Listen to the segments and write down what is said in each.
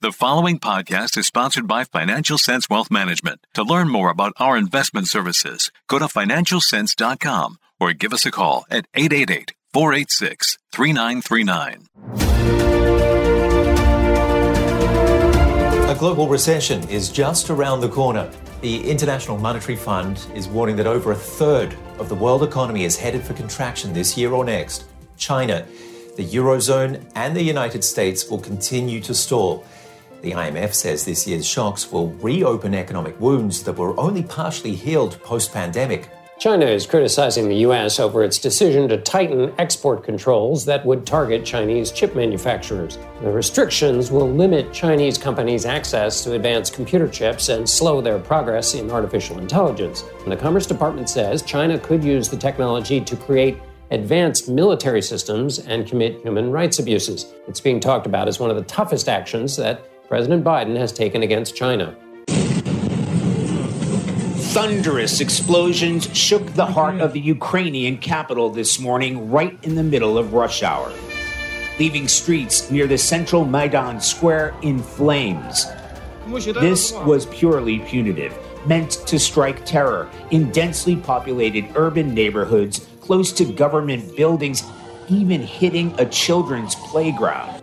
The following podcast is sponsored by Financial Sense Wealth Management. To learn more about our investment services, go to financialsense.com or give us a call at 888 486 3939. A global recession is just around the corner. The International Monetary Fund is warning that over a third of the world economy is headed for contraction this year or next. China, the Eurozone, and the United States will continue to stall. The IMF says this year's shocks will reopen economic wounds that were only partially healed post pandemic. China is criticizing the U.S. over its decision to tighten export controls that would target Chinese chip manufacturers. The restrictions will limit Chinese companies' access to advanced computer chips and slow their progress in artificial intelligence. And the Commerce Department says China could use the technology to create advanced military systems and commit human rights abuses. It's being talked about as one of the toughest actions that President Biden has taken against China. Thunderous explosions shook the heart of the Ukrainian capital this morning, right in the middle of rush hour, leaving streets near the central Maidan Square in flames. This was purely punitive, meant to strike terror in densely populated urban neighborhoods close to government buildings, even hitting a children's playground.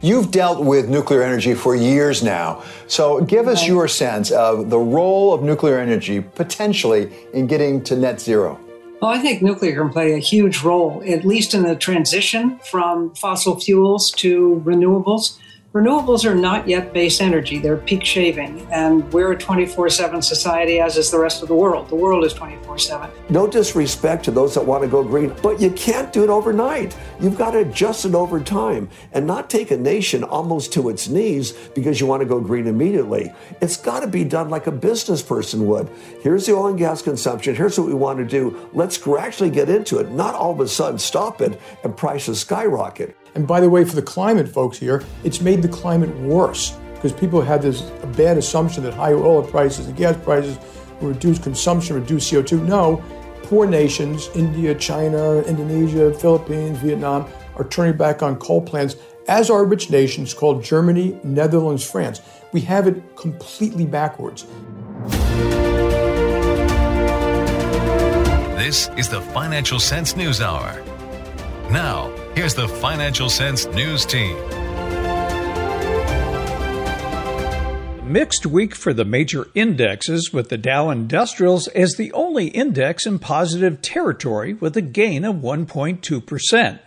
You've dealt with nuclear energy for years now. So give us your sense of the role of nuclear energy potentially in getting to net zero. Well, I think nuclear can play a huge role, at least in the transition from fossil fuels to renewables. Renewables are not yet base energy, they're peak shaving. And we're a 24 7 society, as is the rest of the world. The world is 24 7. No disrespect to those that want to go green, but you can't do it overnight. You've got to adjust it over time and not take a nation almost to its knees because you want to go green immediately. It's got to be done like a business person would. Here's the oil and gas consumption. Here's what we want to do. Let's gradually get into it, not all of a sudden stop it and prices skyrocket. And by the way, for the climate folks here, it's made the climate worse because people had this bad assumption that higher oil prices and gas prices will reduce consumption, reduce CO2. No, poor nations, India, China, Indonesia, Philippines, Vietnam, are turning back on coal plants, as are rich nations called Germany, Netherlands, France. We have it completely backwards. This is the Financial Sense News Hour. Now, here's the Financial Sense News Team. Mixed week for the major indexes, with the Dow Industrials as the only index in positive territory with a gain of 1.2%,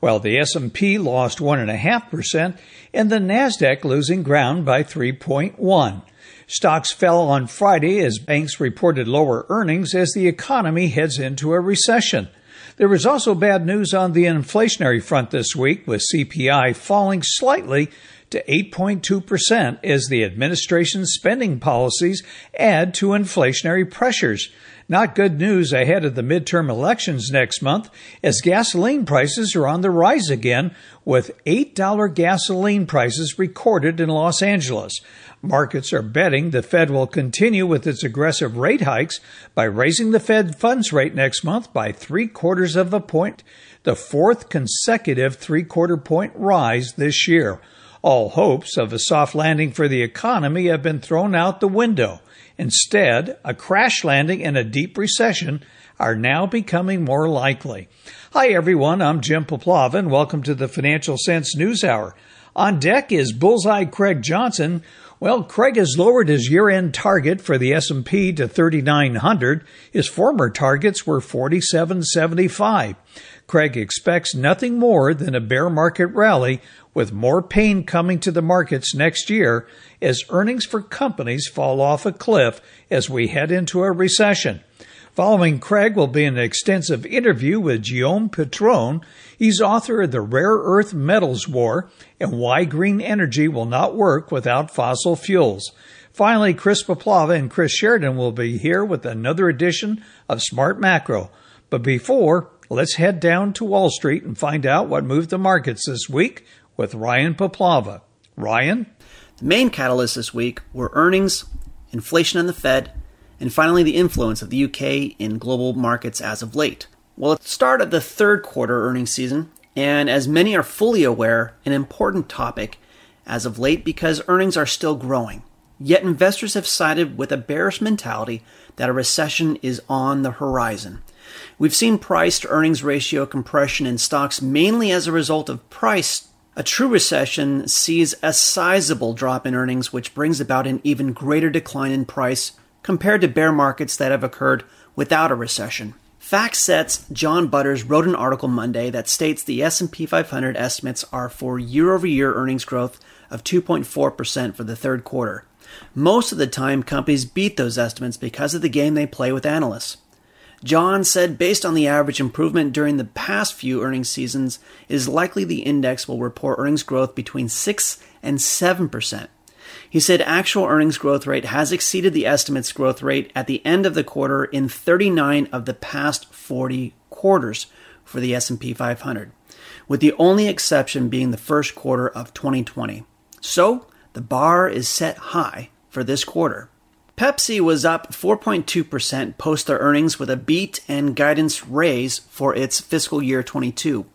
while the S&P lost 1.5% and the Nasdaq losing ground by 3.1. Stocks fell on Friday as banks reported lower earnings as the economy heads into a recession. There was also bad news on the inflationary front this week, with CPI falling slightly to 8.2% as the administration's spending policies add to inflationary pressures. Not good news ahead of the midterm elections next month, as gasoline prices are on the rise again, with $8 gasoline prices recorded in Los Angeles. Markets are betting the Fed will continue with its aggressive rate hikes by raising the Fed funds rate next month by three quarters of a point, the fourth consecutive three quarter point rise this year. All hopes of a soft landing for the economy have been thrown out the window. Instead, a crash landing and a deep recession are now becoming more likely. Hi everyone, I'm Jim Puplava and welcome to the Financial Sense News Hour. On deck is Bullseye Craig Johnson, well, Craig has lowered his year-end target for the S&P to 3900. His former targets were 4775. Craig expects nothing more than a bear market rally with more pain coming to the markets next year as earnings for companies fall off a cliff as we head into a recession. Following Craig will be an extensive interview with Guillaume Pitron. He's author of The Rare Earth Metals War and Why Green Energy Will Not Work Without Fossil Fuels. Finally, Chris Puplava and Cris Sheridan will be here with another edition of Smart Macro. But before, let's head down to Wall Street and find out what moved the markets this week with Ryan Puplava. Ryan? The main catalysts this week were earnings, inflation on the Fed, and finally the influence of the UK in global markets as of late. Well, it's the start the third quarter earnings season, and as many are fully aware, an important topic as of late because earnings are still growing. Yet investors have sided with a bearish mentality that a recession is on the horizon. We've seen price to earnings ratio compression in stocks mainly as a result of price. A true recession sees a sizable drop in earnings, which brings about an even greater decline in price compared to bear markets that have occurred without a recession. FactSet's John Butters wrote an article Monday that states the S&P 500 estimates are for year-over-year earnings growth of 2.4% for the third quarter. Most of the time companies beat those estimates because of the game they play with analysts. John said based on the average improvement during the past few earnings seasons, it is likely the index will report earnings growth between 6 and 7%. He said actual earnings growth rate has exceeded the estimates growth rate at the end of the quarter in 39 of the past 40 quarters for the S&P 500, with the only exception being the first quarter of 2020. So, the bar is set high for this quarter. Pepsi was up 4.2% post their earnings with a beat and guidance raise for its fiscal year 22.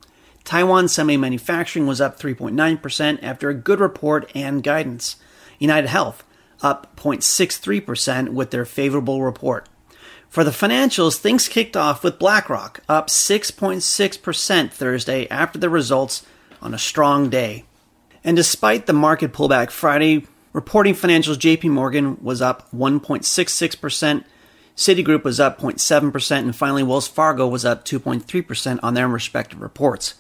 Taiwan Semi Manufacturing was up 3.9% after a good report and guidance. United Health up 0.63% with their favorable report. For the financials, things kicked off with BlackRock up 6.6% Thursday after the results on a strong day. And despite the market pullback Friday, Reporting financials, JP Morgan was up 1.66%, Citigroup was up 0.7%, and finally Wells Fargo was up 2.3% on their respective reports.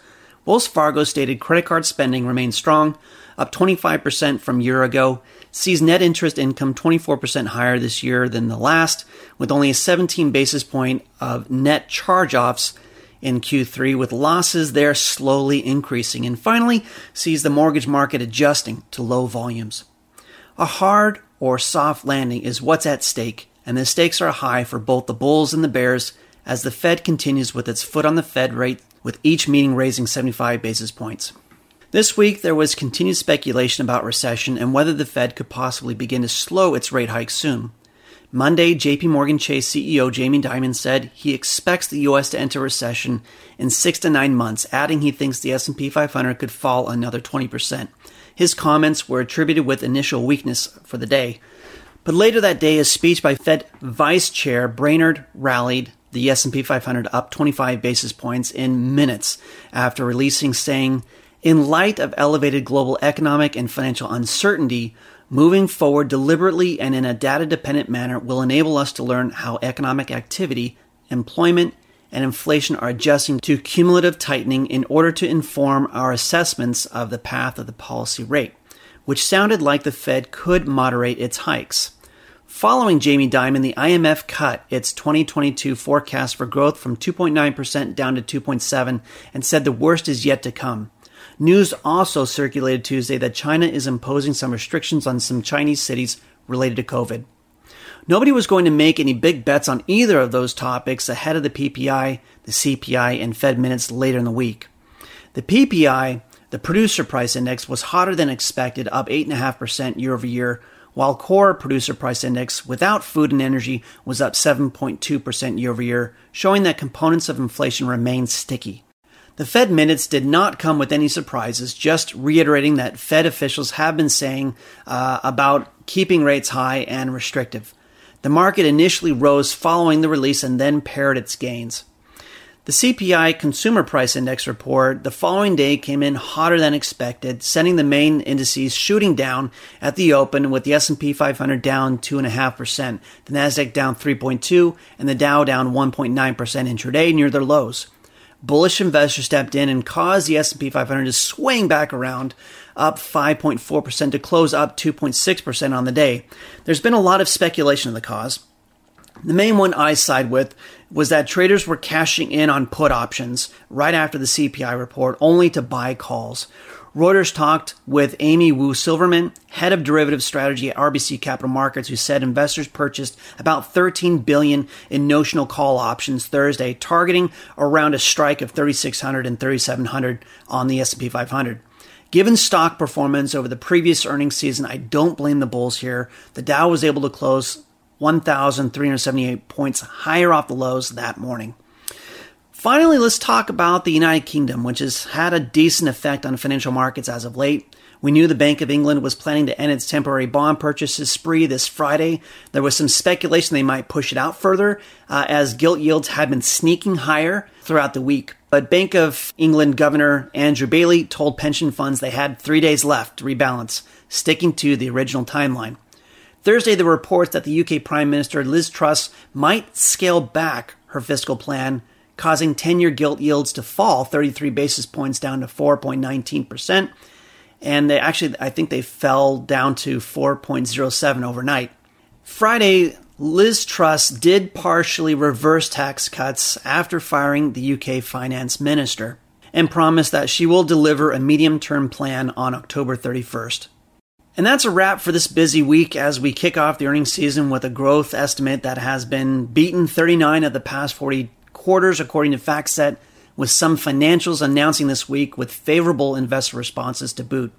Wells Fargo stated credit card spending remains strong, up 25% from year ago, sees net interest income 24% higher this year than the last, with only a 17 basis point of net charge-offs in Q3, with losses there slowly increasing, and finally sees the mortgage market adjusting to low volumes. A hard or soft landing is what's at stake, and the stakes are high for both the bulls and the bears as the Fed continues with its foot on the Fed rate, with each meeting raising 75 basis points. This week, there was continued speculation about recession and whether the Fed could possibly begin to slow its rate hike soon. Monday, JP Morgan Chase CEO Jamie Dimon said he expects the US to enter recession in 6 to 9 months, adding he thinks the S&P 500 could fall another 20%. His comments were attributed with initial weakness for the day. But later that day, a speech by Fed Vice Chair Brainard rallied the S&P 500 up 25 basis points in minutes after releasing saying, "In light of elevated global economic and financial uncertainty, moving forward deliberately and in a data-dependent manner will enable us to learn how economic activity, employment, and inflation are adjusting to cumulative tightening in order to inform our assessments of the path of the policy rate, which sounded like the Fed could moderate its hikes. Following Jamie Dimon, the IMF cut its 2022 forecast for growth from 2.9% down to 2.7 and said the worst is yet to come. News also circulated Tuesday that China is imposing some restrictions on some Chinese cities related to COVID. Nobody was going to make any big bets on either of those topics ahead of the PPI, the CPI, and Fed minutes later in the week. The PPI, the producer price index, was hotter than expected, up 8.5% year over year, while core producer price index without food and energy was up 7.2% year over year, showing that components of inflation remain sticky. The Fed minutes did not come with any surprises, just reiterating that Fed officials have been saying uh, about keeping rates high and restrictive. The market initially rose following the release and then pared its gains. The CPI Consumer Price Index report the following day came in hotter than expected, sending the main indices shooting down at the open with the S&P 500 down 2.5%, the Nasdaq down 3.2, and the Dow down 1.9% intraday near their lows. Bullish investors stepped in and caused the S&P 500 to swing back around, up 5.4% to close up 2.6% on the day. There's been a lot of speculation of the cause. The main one I side with was that traders were cashing in on put options right after the CPI report only to buy calls. Reuters talked with Amy Wu Silverman, head of derivative strategy at RBC Capital Markets, who said investors purchased about 13 billion in notional call options Thursday, targeting around a strike of 3600 and 3700 on the S&P 500. Given stock performance over the previous earnings season, I don't blame the bulls here. The Dow was able to close 1,378 points higher off the lows that morning. Finally, let's talk about the United Kingdom, which has had a decent effect on financial markets as of late. We knew the Bank of England was planning to end its temporary bond purchases spree this Friday. There was some speculation they might push it out further, uh, as gilt yields had been sneaking higher throughout the week. But Bank of England Governor Andrew Bailey told pension funds they had three days left to rebalance, sticking to the original timeline. Thursday, there were reports that the UK Prime Minister Liz Truss might scale back her fiscal plan, causing 10 year gilt yields to fall 33 basis points down to 4.19%. And they actually, I think they fell down to 4.07 overnight. Friday, Liz Truss did partially reverse tax cuts after firing the UK finance minister and promised that she will deliver a medium term plan on October 31st. And that's a wrap for this busy week as we kick off the earnings season with a growth estimate that has been beaten 39 of the past 40 quarters, according to FactSet, with some financials announcing this week with favorable investor responses to boot.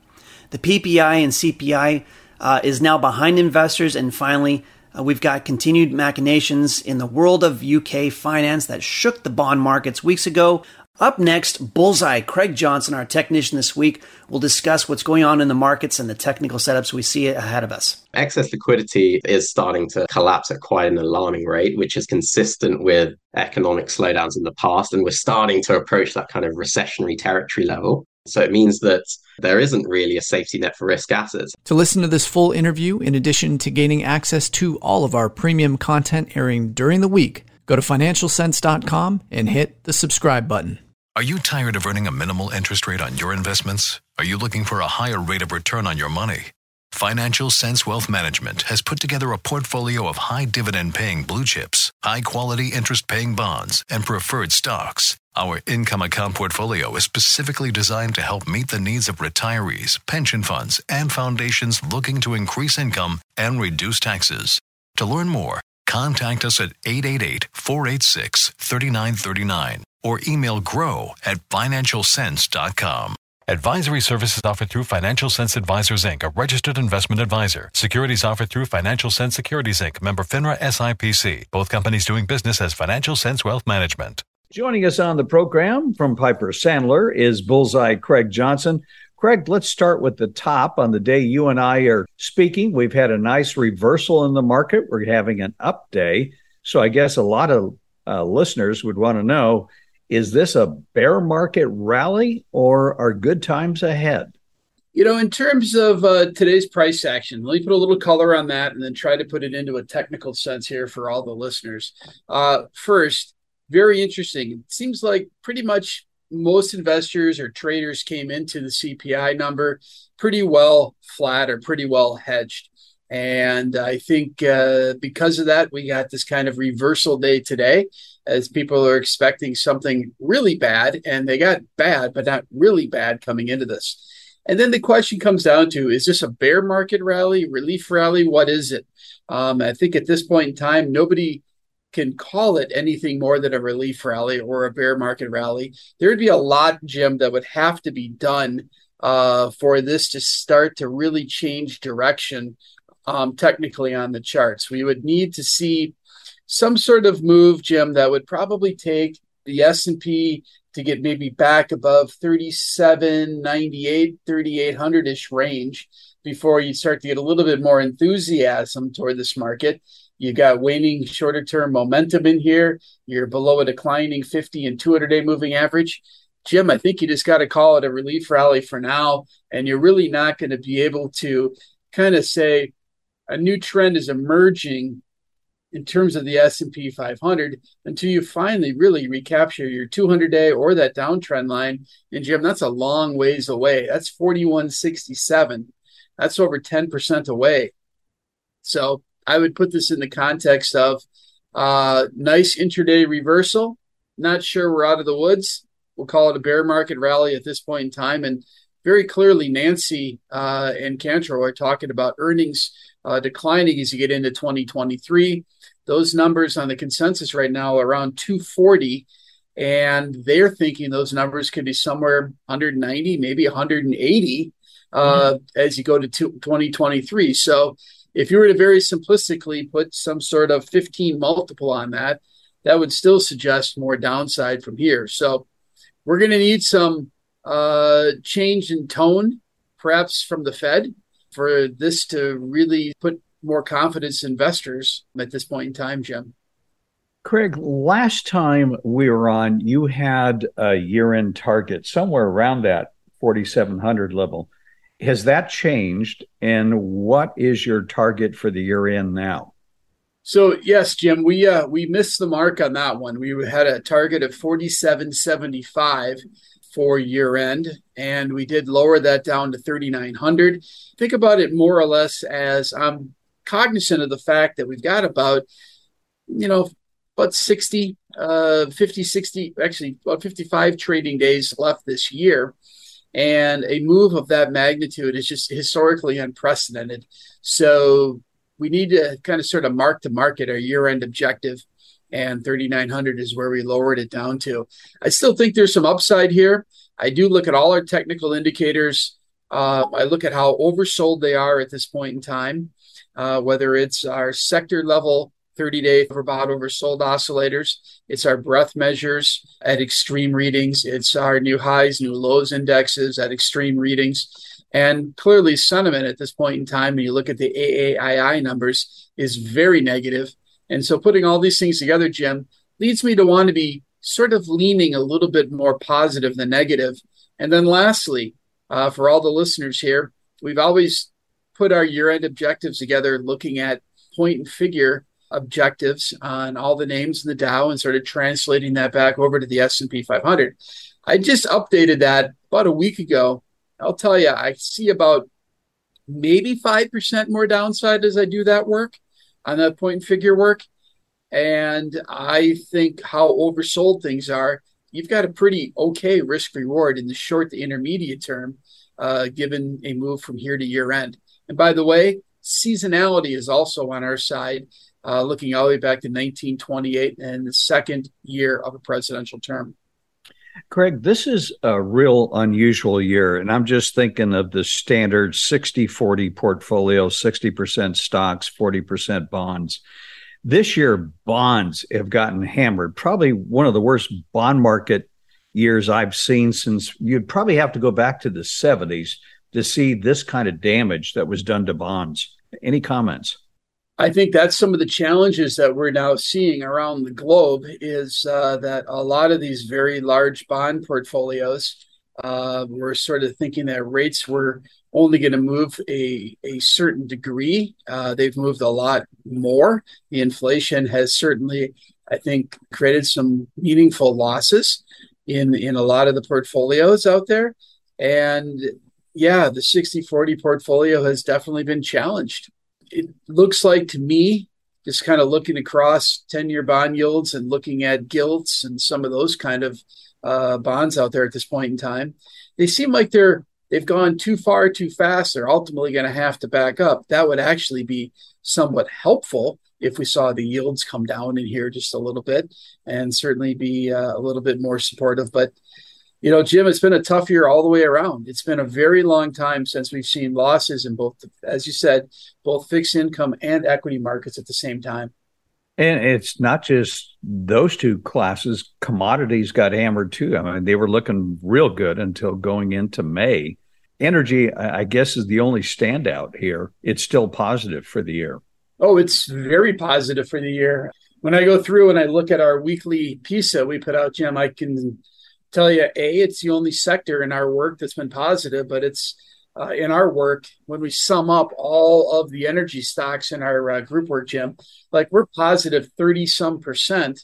The PPI and CPI uh, is now behind investors, and finally, uh, we've got continued machinations in the world of UK finance that shook the bond markets weeks ago, up next, Bullseye, Craig Johnson, our technician this week, will discuss what's going on in the markets and the technical setups we see ahead of us. Excess liquidity is starting to collapse at quite an alarming rate, which is consistent with economic slowdowns in the past. And we're starting to approach that kind of recessionary territory level. So it means that there isn't really a safety net for risk assets. To listen to this full interview, in addition to gaining access to all of our premium content airing during the week, go to financialsense.com and hit the subscribe button. Are you tired of earning a minimal interest rate on your investments? Are you looking for a higher rate of return on your money? Financial Sense Wealth Management has put together a portfolio of high dividend paying blue chips, high quality interest paying bonds, and preferred stocks. Our income account portfolio is specifically designed to help meet the needs of retirees, pension funds, and foundations looking to increase income and reduce taxes. To learn more, contact us at 888 486 3939 or email grow at financialsense.com. Advisory services offered through Financial Sense Advisors Inc., a registered investment advisor. Securities offered through Financial Sense Securities Inc., member FINRA SIPC. Both companies doing business as Financial Sense Wealth Management. Joining us on the program from Piper Sandler is Bullseye Craig Johnson. Craig, let's start with the top. On the day you and I are speaking, we've had a nice reversal in the market. We're having an up day. So I guess a lot of uh, listeners would want to know is this a bear market rally or are good times ahead? You know, in terms of uh, today's price action, let me put a little color on that and then try to put it into a technical sense here for all the listeners. Uh, first, very interesting. It seems like pretty much most investors or traders came into the CPI number pretty well flat or pretty well hedged. And I think uh, because of that, we got this kind of reversal day today as people are expecting something really bad. And they got bad, but not really bad coming into this. And then the question comes down to is this a bear market rally, relief rally? What is it? Um, I think at this point in time, nobody can call it anything more than a relief rally or a bear market rally. There would be a lot, Jim, that would have to be done uh, for this to start to really change direction um, technically on the charts. We would need to see some sort of move, Jim, that would probably take the S&P to get maybe back above 3798 3800ish range before you start to get a little bit more enthusiasm toward this market. You got waning shorter term momentum in here. You're below a declining 50 and 200 day moving average. Jim i think you just got to call it a relief rally for now and you're really not going to be able to kind of say a new trend is emerging in terms of the S&P 500 until you finally really recapture your 200 day or that downtrend line. And Jim that's a long ways away. That's 4167 that's over 10% away. So I would put this in the context of uh, nice intraday reversal. Not sure we're out of the woods. We'll call it a bear market rally at this point in time. And very clearly Nancy uh, and Cantor are talking about earnings uh, declining as you get into 2023. Those numbers on the consensus right now are around 240, and they're thinking those numbers could be somewhere 190, maybe 180 uh, mm-hmm. as you go to 2023. So if you were to very simplistically put some sort of 15 multiple on that, that would still suggest more downside from here. So we're going to need some uh, change in tone perhaps from the Fed for this to really put more confidence in investors at this point in time, Jim? Craig, last time we were on, you had a year end target somewhere around that 4,700 level. Has that changed? And what is your target for the year end now? So yes, Jim, we uh, we missed the mark on that one. We had a target of 4775 for year end, and we did lower that down to 3900. Think about it more or less as I'm cognizant of the fact that we've got about you know about 60 uh 50 60 actually about 55 trading days left this year and a move of that magnitude is just historically unprecedented. So we need to kind of sort of mark to market our year end objective. And 3,900 is where we lowered it down to. I still think there's some upside here. I do look at all our technical indicators. Uh, I look at how oversold they are at this point in time, uh, whether it's our sector level 30 day overbought oversold oscillators. It's our breadth measures at extreme readings. It's our new highs, new lows indexes at extreme readings. And clearly, sentiment at this point in time, when you look at the AAII numbers, is very negative. And so, putting all these things together, Jim, leads me to want to be sort of leaning a little bit more positive than negative. And then, lastly, uh, for all the listeners here, we've always put our year end objectives together looking at point and figure objectives on all the names in the Dow and started translating that back over to the S&P 500. I just updated that about a week ago. I'll tell you, I see about maybe 5% more downside as I do that work on that point and figure work. And I think how oversold things are, you've got a pretty okay risk reward in the short to intermediate term, uh, given a move from here to year end. And by the way, seasonality is also on our side uh, looking all the way back to 1928 and the second year of a presidential term. Craig, this is a real unusual year. And I'm just thinking of the standard 60 40 portfolio 60% stocks, 40% bonds. This year, bonds have gotten hammered. Probably one of the worst bond market years I've seen since you'd probably have to go back to the 70s to see this kind of damage that was done to bonds. Any comments? I think that's some of the challenges that we're now seeing around the globe is uh, that a lot of these very large bond portfolios uh, were sort of thinking that rates were only going to move a, a certain degree. Uh, they've moved a lot more. The inflation has certainly, I think, created some meaningful losses in, in a lot of the portfolios out there. And yeah, the 60 40 portfolio has definitely been challenged it looks like to me, just kind of looking across 10 year bond yields and looking at gilts and some of those kind of uh, bonds out there at this point in time, they seem like they're they've gone too far too fast. They're ultimately going to have to back up. That would actually be somewhat helpful if we saw the yields come down in here just a little bit and certainly be uh, a little bit more supportive. But you know, Jim, it's been a tough year all the way around. It's been a very long time since we've seen losses in both, as you said, both fixed income and equity markets at the same time. And it's not just those two classes. Commodities got hammered too. I mean, they were looking real good until going into May. Energy, I guess, is the only standout here. It's still positive for the year. Oh, it's very positive for the year. When I go through and I look at our weekly PISA we put out, Jim, I can tell you, a it's the only sector in our work that's been positive, but it's uh, in our work when we sum up all of the energy stocks in our uh, group work, Jim, like we're positive thirty some percent.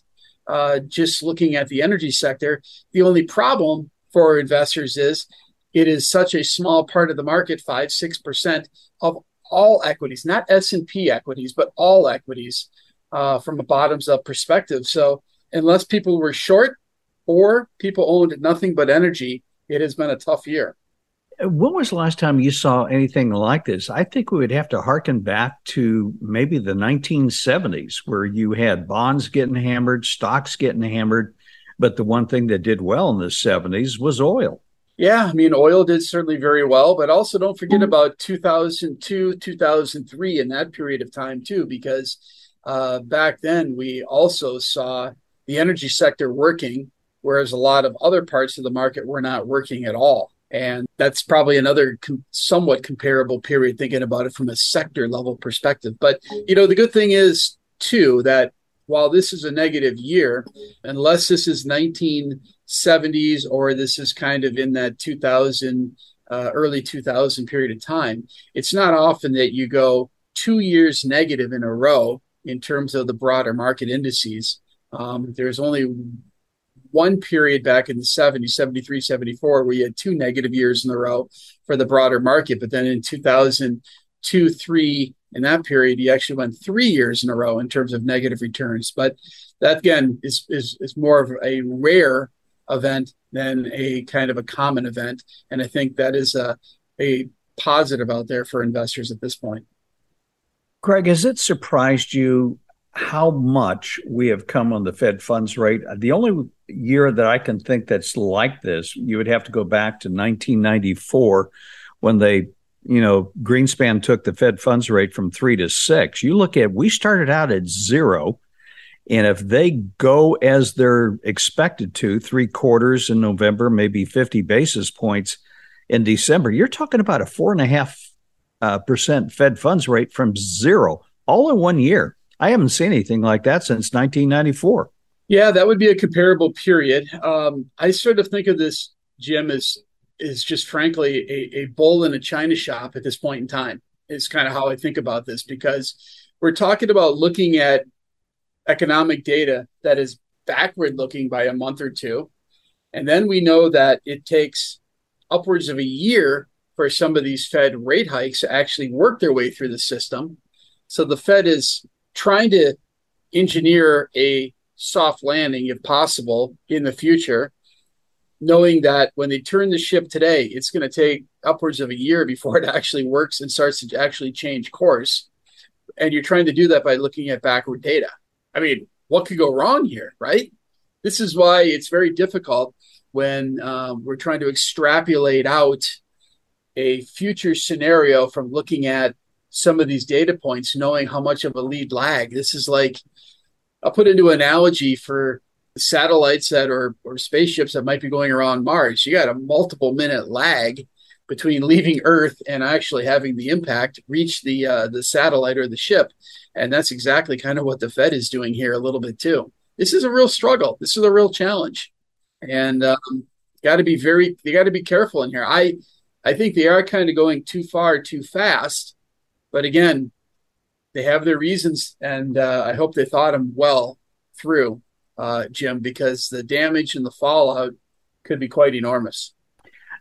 Uh, just looking at the energy sector, the only problem for investors is it is such a small part of the market, five six percent of all equities, not S and P equities, but all equities uh, from a bottoms up perspective. So unless people were short, or people owned nothing but energy, it has been a tough year. When was the last time you saw anything like this? I think we would have to harken back to maybe the 1970s, where you had bonds getting hammered, stocks getting hammered. But the one thing that did well in the 70s was oil. Yeah, I mean, oil did certainly very well, but also don't forget about 2002, 2003, in that period of time, too, because uh, back then we also saw the energy sector working whereas a lot of other parts of the market were not working at all. And that's probably another com- somewhat comparable period thinking about it from a sector level perspective. But, you know, the good thing is, too, that while this is a negative year, unless this is 1970s or this is kind of in that 2000, uh, early 2000 period of time, it's not often that you go two years negative in a row in terms of the broader market indices. Um, there's only one period back in the 70s, 73, 74, where you had two negative years in a row for the broader market. But then in 2002, three, in that period, you actually went three years in a row in terms of negative returns. But that again is, is, is more of a rare event than a kind of a common event. And I think that is a, a positive out there for investors at this point. Craig, has it surprised you how much we have come on the Fed funds rate? The only year that I can think that's like this, you would have to go back to 1994 when they, you know, Greenspan took the Fed funds rate from three to six. You look at, we started out at zero. And if they go as they're expected to, three quarters in November, maybe 50 basis points in December, you're talking about a four and a half uh, percent Fed funds rate from zero all in one year. I haven't seen anything like that since 1994. Yeah, that would be a comparable period. Um, I sort of think of this, Jim, as is just frankly a, a bull in a china shop at this point in time. Is kind of how I think about this because we're talking about looking at economic data that is backward looking by a month or two. And then we know that it takes upwards of a year for some of these Fed rate hikes to actually work their way through the system. So the Fed is trying to engineer a soft landing, if possible, in the future, knowing that when they turn the ship today, it's going to take upwards of a year before it actually works and starts to actually change course. And you're trying to do that by looking at backward data. I mean, what could go wrong here, right? This is why it's very difficult when um, we're trying to extrapolate out a future scenario from looking at some of these data points, knowing how much of a lead lag. This is like I'll put into analogy for satellites that or or spaceships that might be going around Mars. You got a multiple minute lag between leaving Earth and actually having the impact reach the uh, the satellite or the ship, and that's exactly kind of what the Fed is doing here a little bit too. This is a real struggle. This is a real challenge, and um, got to be very. They got to be careful in here. I I think they are kind of going too far too fast, but again, they have their reasons, and uh, I hope they thought them well through, uh, Jim, because the damage and the fallout could be quite enormous.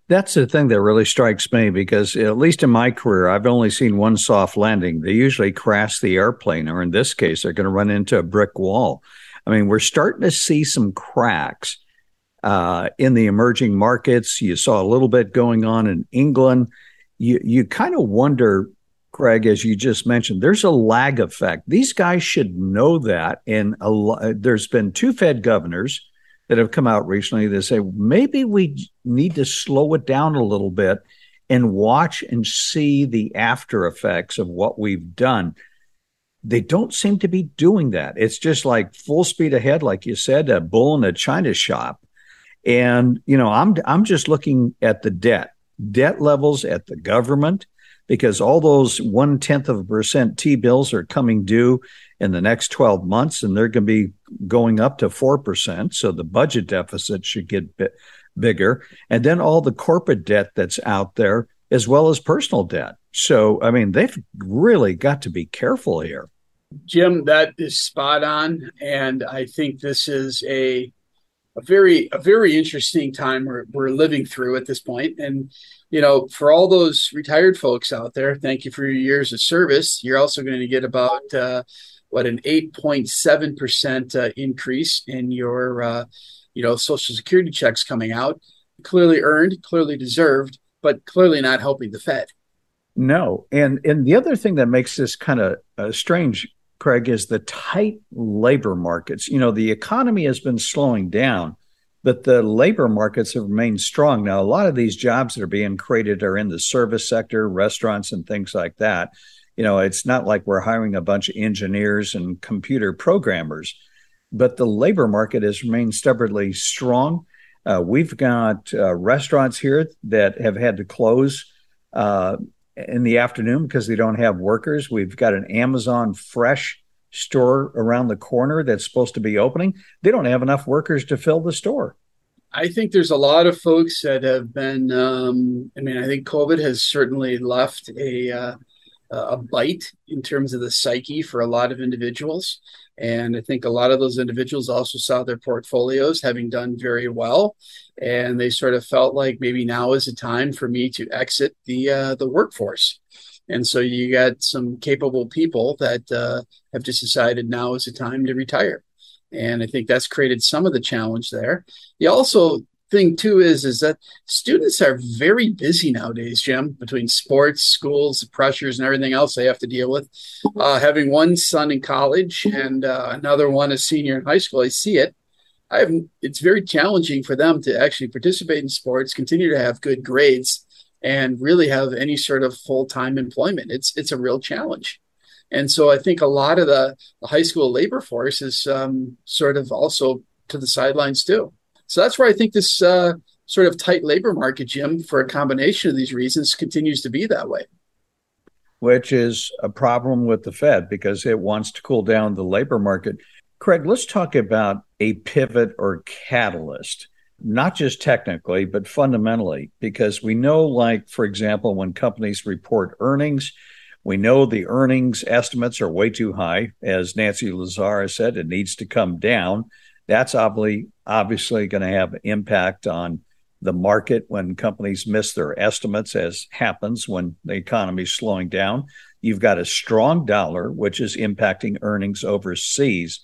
That's the thing that really strikes me because, at least in my career, I've only seen one soft landing. They usually crash the airplane, or in this case, they're going to run into a brick wall. I mean, we're starting to see some cracks uh, in the emerging markets. You saw a little bit going on in England. You you kind of wonder Craig, as you just mentioned, there's a lag effect. These guys should know that. And a, there's been two Fed governors that have come out recently that say maybe we need to slow it down a little bit and watch and see the after effects of what we've done. They don't seem to be doing that. It's just like full speed ahead, like you said, a bull in a china shop. And you know, I'm I'm just looking at the debt, debt levels at the government because all those one tenth of a percent T bills are coming due in the next 12 months, and they're going to be going up to 4%. So the budget deficit should get bigger. And then all the corporate debt that's out there, as well as personal debt. So, I mean, they've really got to be careful here. Jim, that is spot on. And I think this is a a very a very interesting time we're, we're living through at this point and you know for all those retired folks out there thank you for your years of service. You're also going to get about uh, what an 8.7% uh, increase in your uh, you know social security checks coming out. Clearly earned clearly deserved but clearly not helping the fed. No. And and the other thing that makes this kind of uh, strange Craig, is the tight labor markets. You know, the economy has been slowing down, but the labor markets have remained strong. Now, a lot of these jobs that are being created are in the service sector, restaurants, and things like that. You know, it's not like we're hiring a bunch of engineers and computer programmers, but the labor market has remained stubbornly strong. Uh, we've got uh, restaurants here that have had to close uh, in the afternoon because they don't have workers. We've got an Amazon Fresh store around the corner that's supposed to be opening. They don't have enough workers to fill the store. I think there's a lot of folks that have been. Um, I mean, I think COVID has certainly left a uh, a bite in terms of the psyche for a lot of individuals. And I think a lot of those individuals also saw their portfolios having done very well, and they sort of felt like maybe now is the time for me to exit the uh, the workforce. And so you got some capable people that uh, have just decided now is the time to retire. And I think that's created some of the challenge there. You also thing too is is that students are very busy nowadays, Jim, between sports, schools, the pressures, and everything else they have to deal with. Uh, having one son in college and uh, another one a senior in high school, I see it. I have. It's very challenging for them to actually participate in sports, continue to have good grades, and really have any sort of full time employment. It's it's a real challenge. And so I think a lot of the, the high school labor force is um, sort of also to the sidelines too. So that's where I think this uh, sort of tight labor market, Jim, for a combination of these reasons, continues to be that way. Which is a problem with the Fed because it wants to cool down the labor market. Craig, let's talk about a pivot or catalyst, not just technically, but fundamentally, because we know, like, for example, when companies report earnings, we know the earnings estimates are way too high. As Nancy Lazara said, it needs to come down. That's obviously obviously going to have an impact on the market when companies miss their estimates, as happens when the economy is slowing down. You've got a strong dollar, which is impacting earnings overseas.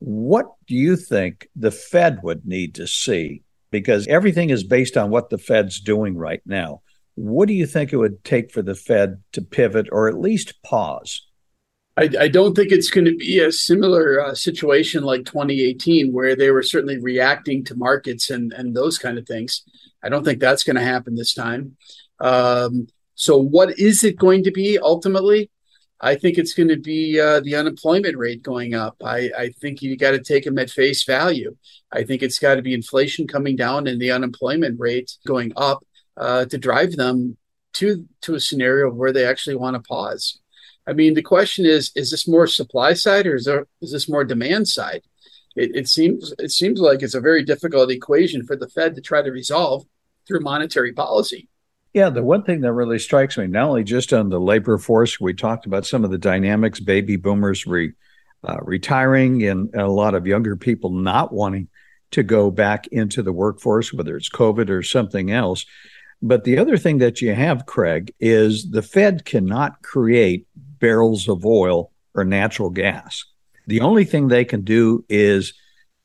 What do you think the Fed would need to see? Because everything is based on what the Fed's doing right now. What do you think it would take for the Fed to pivot or at least pause? I, I don't think it's going to be a similar uh, situation like 2018, where they were certainly reacting to markets and, and those kind of things. I don't think that's going to happen this time. Um, so, what is it going to be ultimately? I think it's going to be uh, the unemployment rate going up. I, I think you got to take them at face value. I think it's got to be inflation coming down and the unemployment rate going up uh, to drive them to to a scenario where they actually want to pause. I mean, the question is: Is this more supply side or is there is this more demand side? It, it seems it seems like it's a very difficult equation for the Fed to try to resolve through monetary policy. Yeah, the one thing that really strikes me, not only just on the labor force, we talked about some of the dynamics, baby boomers re, uh, retiring, and, a lot of younger people not wanting to go back into the workforce, whether it's COVID or something else. But the other thing that you have, Craig, is the Fed cannot create barrels of oil or natural gas. The only thing they can do is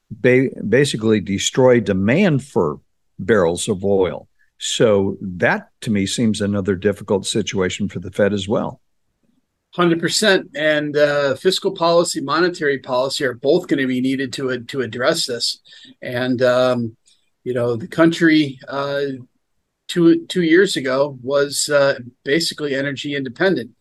ba- basically destroy demand for barrels of oil. So that to me seems another difficult situation for the Fed as well. 100% and uh, fiscal policy monetary policy are both going to be needed to to address this and um, you know the country uh, two two years ago was uh, basically energy independent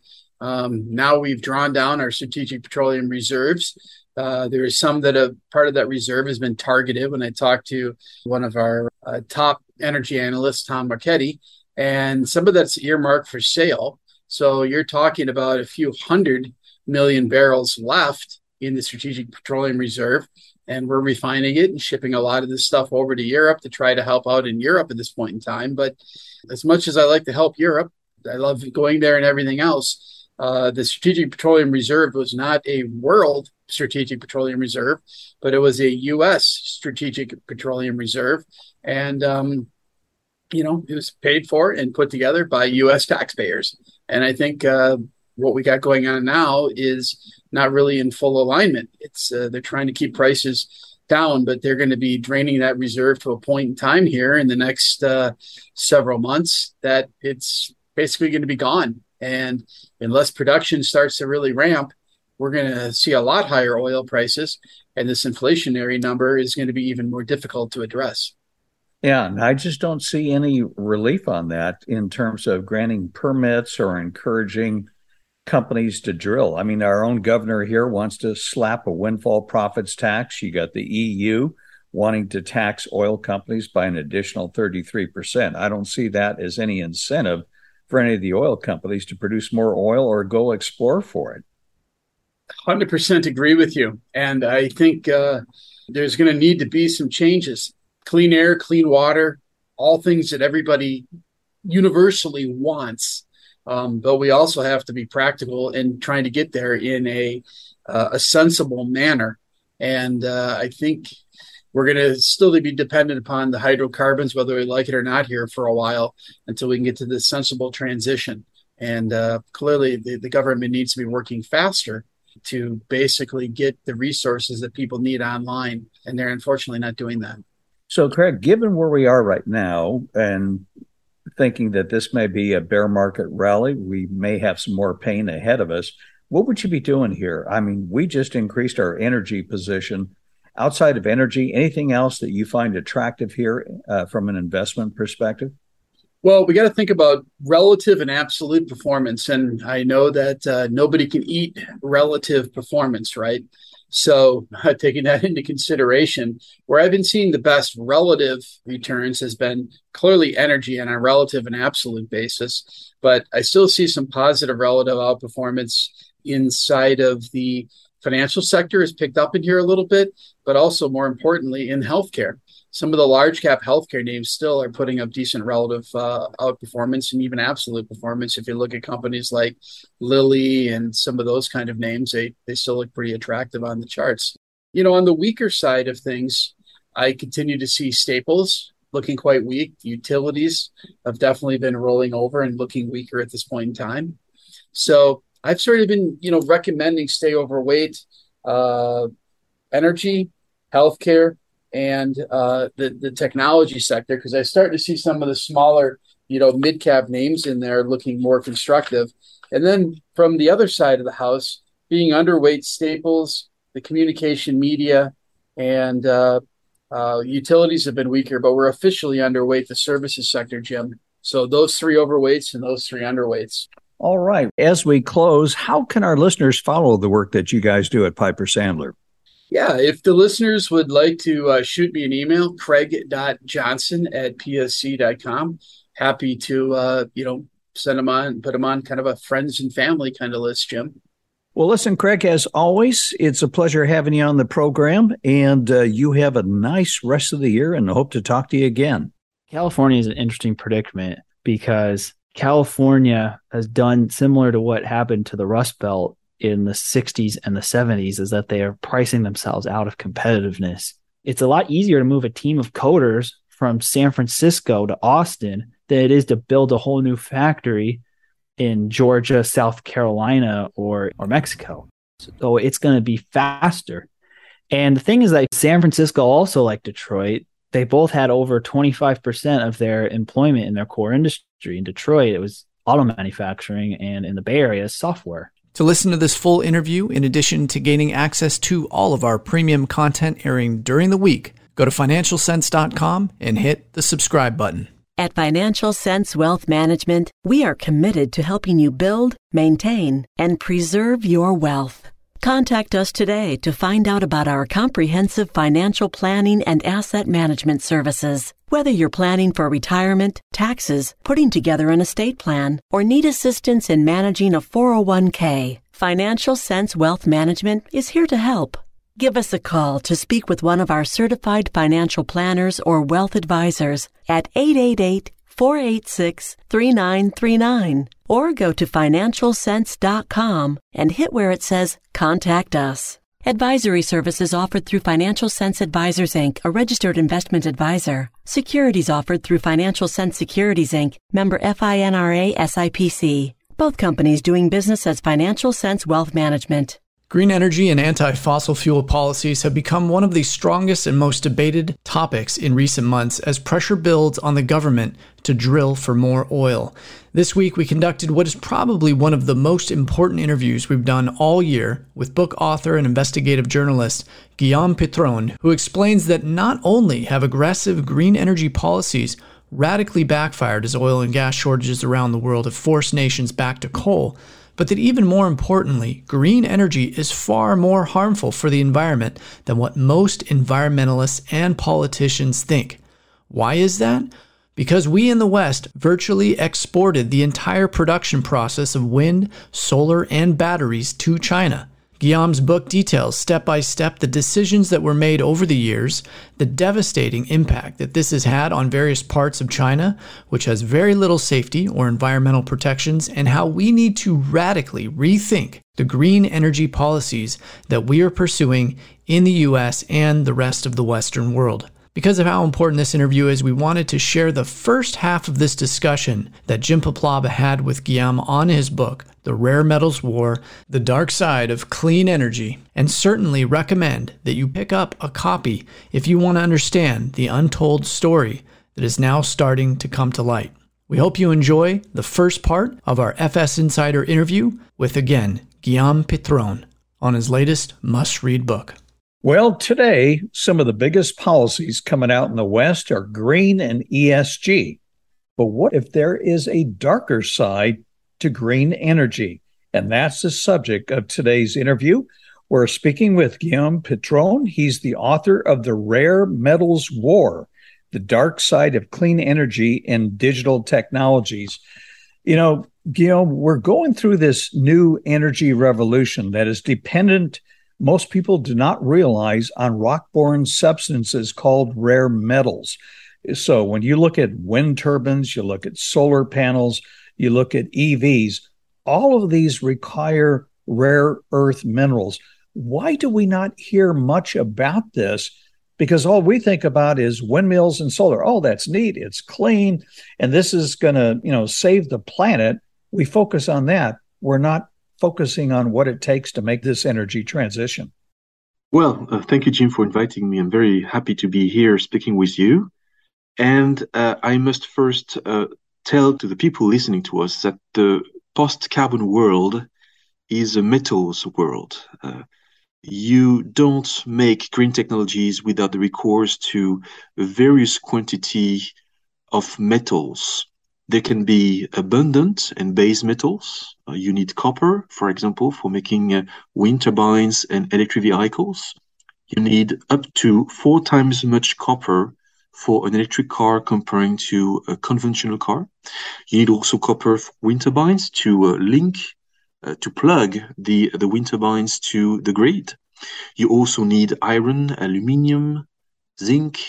um, now we've drawn down our strategic petroleum reserves. Uh, there is some that a part of that reserve has been targeted. When I talked to one of our uh, top energy analyst, Tom Marchetti, and some of that's earmarked for sale. So you're talking about a few hundred million barrels left in the strategic petroleum reserve, and we're refining it and shipping a lot of this stuff over to Europe to try to help out in Europe at this point in time. But as much as I like to help Europe, I love going there and everything else uh, the Strategic Petroleum Reserve was not a world strategic petroleum reserve, but it was a U.S. strategic petroleum reserve, and um, you know it was paid for and put together by U.S. taxpayers. And I think uh, what we got going on now is not really in full alignment. It's uh, they're trying to keep prices down, but they're going to be draining that reserve to a point in time here in the next uh, several months that it's basically going to be gone. And unless production starts to really ramp, we're going to see a lot higher oil prices. And this inflationary number is going to be even more difficult to address. Yeah, and I just don't see any relief on that in terms of granting permits or encouraging companies to drill. I mean, our own governor here wants to slap a windfall profits tax. You got the EU wanting to tax oil companies by an additional 33%. I don't see that as any incentive for any of the oil companies to produce more oil or go explore for it. 100% agree with you. And I think uh, there's going to need to be some changes. Clean air, clean water, all things that everybody universally wants. Um, but we also have to be practical in trying to get there in a, uh, a sensible manner. And uh, I think we're going to still be dependent upon the hydrocarbons, whether we like it or not, here for a while until we can get to this sensible transition. And uh, clearly, the, the government needs to be working faster to basically get the resources that people need online. And they're unfortunately not doing that. So, Craig, given where we are right now and thinking that this may be a bear market rally, we may have some more pain ahead of us. What would you be doing here? I mean, we just increased our energy position outside of energy, anything else that you find attractive here uh, from an investment perspective? Well, we got to think about relative and absolute performance. And I know that uh, nobody can eat relative performance, right? So, uh, taking that into consideration, where I've been seeing the best relative returns has been clearly energy on a relative and absolute basis. But I still see some positive relative outperformance inside of the financial sector has picked up in here a little bit, but also more importantly in healthcare. Some of the large cap healthcare names still are putting up decent relative uh, outperformance and even absolute performance. If you look at companies like Lilly and some of those kind of names, they, they still look pretty attractive on the charts. You know, on the weaker side of things, I continue to see staples looking quite weak. Utilities have definitely been rolling over and looking weaker at this point in time. So I've sort of been, you know, recommending stay overweight, uh, energy, healthcare, and uh, the the technology sector because I start to see some of the smaller, you know, mid cap names in there looking more constructive. And then from the other side of the house, being underweight staples, the communication media, and uh, uh, utilities have been weaker, but we're officially underweight the services sector, Jim. So those three overweights and those three underweights. All right. As we close, how can our listeners follow the work that you guys do at Piper Sandler? Yeah, if the listeners would like to uh, shoot me an email, craig.johnson at psc.com, happy to, uh, you know, send them on, put them on kind of a friends and family kind of list, Jim. Well, listen, Craig, as always, it's a pleasure having you on the program, and uh, you have a nice rest of the year and hope to talk to you again. California is an interesting predicament because California has done similar to what happened to the Rust Belt in the 60s and the 70s is that they are pricing themselves out of competitiveness. It's a lot easier to move a team of coders from San Francisco to Austin than it is to build a whole new factory in Georgia, South Carolina, or or Mexico. So it's going to be faster. And the thing is that San Francisco also like Detroit they both had over 25% of their employment in their core industry. In Detroit, it was auto manufacturing, and in the Bay Area, software. To listen to this full interview, in addition to gaining access to all of our premium content airing during the week, go to financialsense.com and hit the subscribe button. At Financial Sense Wealth Management, we are committed to helping you build, maintain, and preserve your wealth. Contact us today to find out about our comprehensive financial planning and asset management services. Whether you're planning for retirement, taxes, putting together an estate plan, or need assistance in managing a 401k, Financial Sense Wealth Management is here to help. Give us a call to speak with one of our certified financial planners or wealth advisors at 888 486 3939 or go to financialsense.com and hit where it says Contact Us. Advisory services offered through Financial Sense Advisors Inc., a registered investment advisor. Securities offered through Financial Sense Securities Inc., member FINRA SIPC. Both companies doing business as Financial Sense Wealth Management. Green energy and anti fossil fuel policies have become one of the strongest and most debated topics in recent months as pressure builds on the government to drill for more oil. This week, we conducted what is probably one of the most important interviews we've done all year with book author and investigative journalist Guillaume Pitron, who explains that not only have aggressive green energy policies radically backfired as oil and gas shortages around the world have forced nations back to coal but that even more importantly, green energy is far more harmful for the environment than what most environmentalists and politicians think. Why is that? Because we in the West virtually exported the entire production process of wind, solar, and batteries to China. Guillaume's book details step by step the decisions that were made over the years, the devastating impact that this has had on various parts of China, which has very little safety or environmental protections, and how we need to radically rethink the green energy policies that we are pursuing in the US and the rest of the Western world. Because of how important this interview is, we wanted to share the first half of this discussion that Jim Puplava had with Guillaume on his book, The Rare Metals War The Dark Side of Clean Energy, and certainly recommend that you pick up a copy if you want to understand the untold story that is now starting to come to light. We hope you enjoy the first part of our FS Insider interview with, again, Guillaume Pitron on his latest must read book. Well, today, some of the biggest policies coming out in the West are green and ESG. But what if there is a darker side to green energy? And that's the subject of today's interview. We're speaking with Guillaume Pitron. He's the author of The Rare Metals War The Dark Side of Clean Energy and Digital Technologies. You know, Guillaume, we're going through this new energy revolution that is dependent most people do not realize on rock-borne substances called rare metals. So when you look at wind turbines, you look at solar panels, you look at EVs, all of these require rare earth minerals. Why do we not hear much about this? Because all we think about is windmills and solar. Oh, that's neat. It's clean. And this is going to, you know, save the planet. We focus on that. We're not focusing on what it takes to make this energy transition. Well, uh, thank you, Jim, for inviting me. I'm very happy to be here speaking with you. And uh, I must first uh, tell to the people listening to us that the post carbon world is a metals world. Uh, you don't make green technologies without the recourse to various quantity of metals they can be abundant and base metals. Uh, you need copper, for example, for making uh, wind turbines and electric vehicles. You need up to four times as much copper for an electric car comparing to a conventional car. You need also copper wind turbines to uh, link, uh, to plug the, the wind turbines to the grid. You also need iron, aluminium, zinc,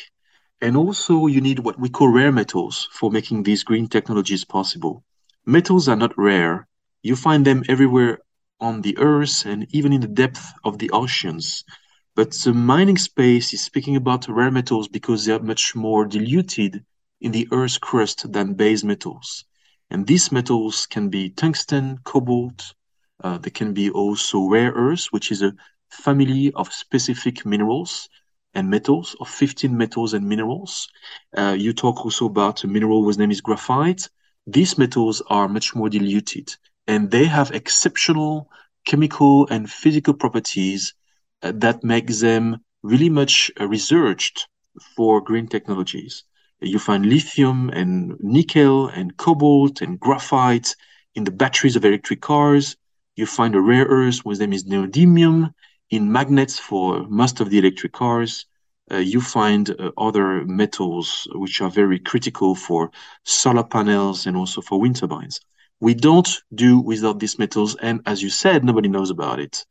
and also you need what we call rare metals for making these green technologies possible. Metals are not rare. You find them everywhere on the earth and even in the depth of the oceans. But the mining space is speaking about rare metals because they are much more diluted in the earth's crust than base metals. And these metals can be tungsten, cobalt, uh, they can be also rare earths, which is a family of specific minerals and metals, of 15 metals and minerals. Uh, you talk also about a mineral whose name is graphite. These metals are much more diluted and they have exceptional chemical and physical properties that make them really much uh, researched for green technologies. You find lithium and nickel and cobalt and graphite in the batteries of electric cars. You find a rare earth whose them is neodymium in magnets for most of the electric cars, uh, you find uh, other metals which are very critical for solar panels and also for wind turbines. We don't do without these metals, and as you said, nobody knows about it.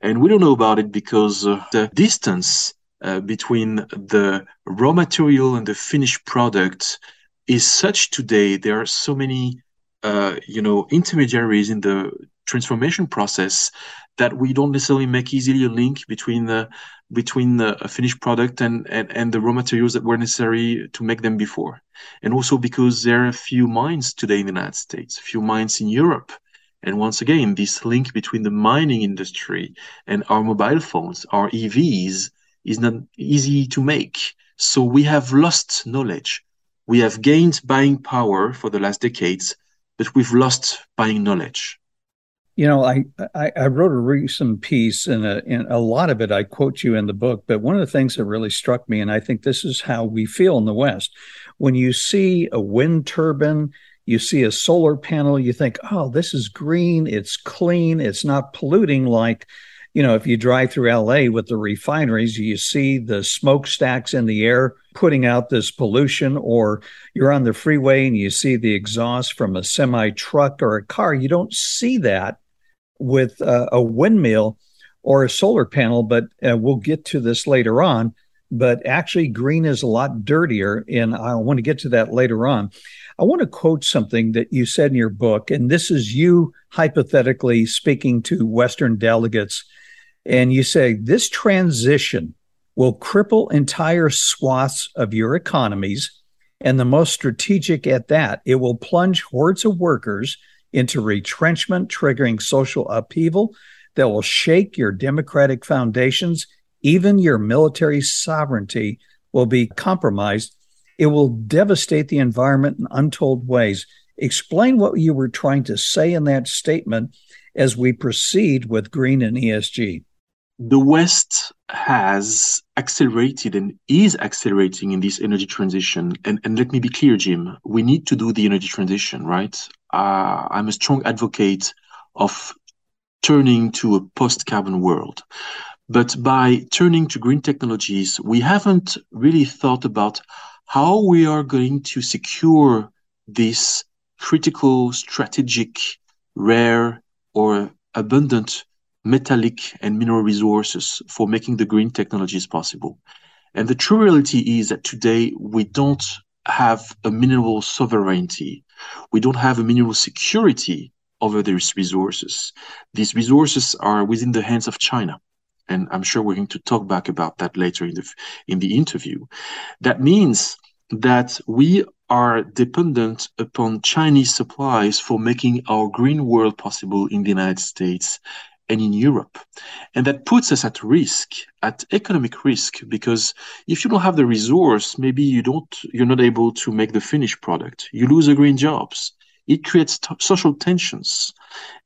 And we don't know about it because uh, the distance uh, between the raw material and the finished product is such today. There are so many, uh, you know, intermediaries in the transformation process that we don't necessarily make easily a link between the between the uh, finished product and, and and the raw materials that were necessary to make them before. And also because there are a few mines today in the united states a few mines in europe. And once again this link between the mining industry and our mobile phones our evs is not easy to make. So we have lost knowledge. We have gained buying power for the last decades but we've lost buying knowledge you know, I, I, I wrote a recent piece, and a, and a lot of it I quote you in the book. But one of the things that really struck me, and I think this is how we feel in the West, when you see a wind turbine, You see a solar panel, you think, oh, this is green, it's clean, it's not polluting like you know, if you drive through LA with the refineries, you see the smokestacks in the air putting out this pollution, or you're on the freeway and you see the exhaust from a semi truck or a car. You don't see that with a windmill or a solar panel, but uh, we'll get to this later on. But actually, green is a lot dirtier, and I want to get to that later on. I want to quote something that you said in your book, and this is you hypothetically speaking to Western delegates and you say this transition will cripple entire swaths of your economies. And the most strategic at that, it will plunge hordes of workers into retrenchment, triggering social upheaval that will shake your democratic foundations. Even your military sovereignty will be compromised. It will devastate the environment in untold ways. Explain what you were trying to say in that statement as we proceed with green and ESG the West has accelerated and is accelerating in this energy transition. And, and let me be clear, Jim, we need to do the energy transition, right? Uh, I'm a strong advocate of turning to a post carbon world. But by turning to green technologies, we haven't really thought about how we are going to secure this critical, strategic, rare, or abundant metallic and mineral resources for making the green technologies possible. And the true reality is that today we don't have a mineral sovereignty. We don't have a mineral security over these resources. These resources are within the hands of China. And I'm sure we're going to talk back about that later in the, in the interview. That means that we are dependent upon Chinese supplies for making our green world possible in the United States and in Europe. And that puts us at risk, at economic risk, because if you don't have the resource, maybe you don't, you're not able to make the finished product. You lose the green jobs. It creates t- social tensions.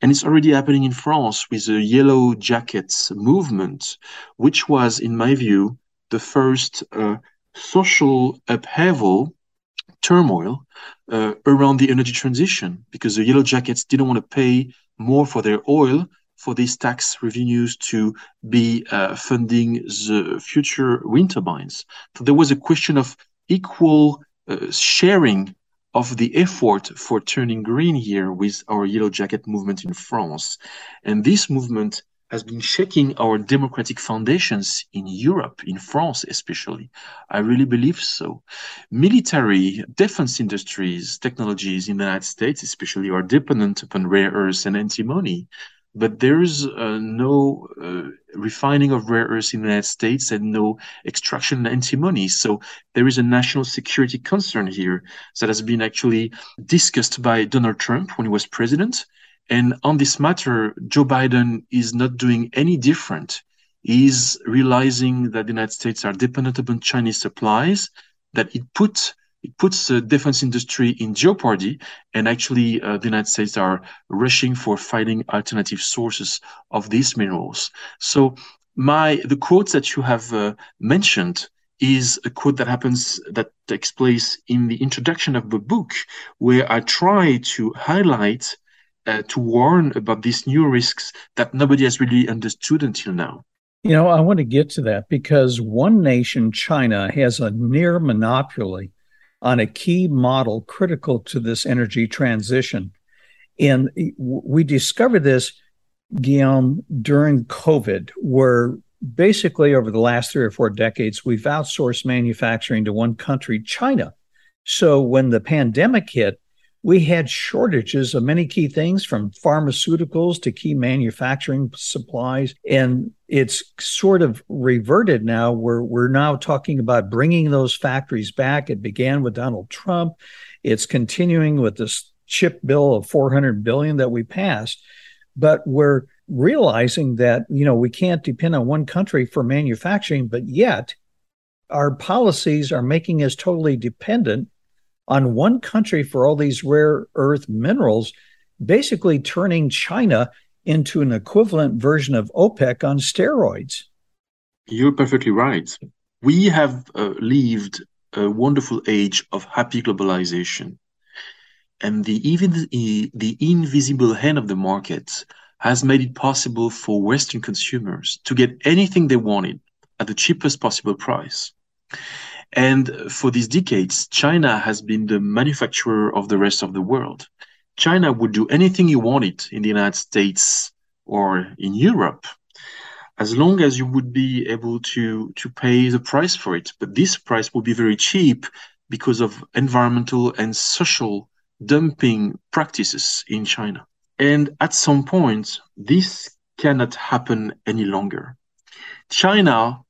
And it's already happening in France with the yellow jackets movement, which was, in my view, the first uh, social upheaval turmoil uh, around the energy transition because the yellow jackets didn't want to pay more for their oil for these tax revenues to be uh, funding the future wind turbines. So there was a question of equal uh, sharing of the effort for turning green here with our Yellow Jacket movement in France. And this movement has been shaking our democratic foundations in Europe, in France especially. I really believe so. Military, defense industries, technologies in the United States especially are dependent upon rare earths and antimony but there's uh, no uh, refining of rare earths in the United States and no extraction of antimony. So there is a national security concern here that has been actually discussed by Donald Trump when he was president. And on this matter, Joe Biden is not doing any different. He's realizing that the United States are dependent upon Chinese supplies, that it put it puts the defense industry in jeopardy, and actually, uh, the United States are rushing for finding alternative sources of these minerals. So, my the quotes that you have uh, mentioned is a quote that happens that takes place in the introduction of the book, where I try to highlight, uh, to warn about these new risks that nobody has really understood until now. You know, I want to get to that because one nation, China, has a near monopoly on a key model critical to this energy transition. And we discovered this, Guillaume, during COVID, where basically over the last three or four decades, we've outsourced manufacturing to one country, China. So when the pandemic hit, we had shortages of many key things from pharmaceuticals to key manufacturing supplies. And it's sort of reverted now where we're now talking about bringing those factories back. It began with Donald Trump. It's continuing with this chip bill of 400 billion that we passed. But we're realizing that, you know, we can't depend on one country for manufacturing, but yet our policies are making us totally dependent on one country for all these rare earth minerals, basically turning China into an equivalent version of OPEC on steroids. You're perfectly right. We have uh, lived a wonderful age of happy globalization. and the even the invisible hand of the market has made it possible for Western consumers to get anything they wanted at the cheapest possible price. And for these decades, China has been the manufacturer of the rest of the world. China would do anything you wanted in the United States or in Europe, as long as you would be able to, to pay the price for it. But this price will be very cheap because of environmental and social dumping practices in China. And at some point, this cannot happen any longer. China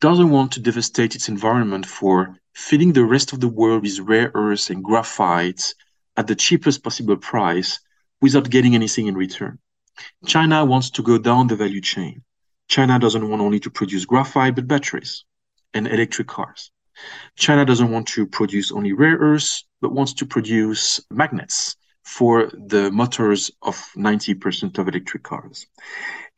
doesn't want to devastate its environment for feeding the rest of the world with rare earths and graphite at the cheapest possible price without getting anything in return. China wants to go down the value chain. China doesn't want only to produce graphite, but batteries and electric cars. China doesn't want to produce only rare earths, but wants to produce magnets for the motors of 90% of electric cars.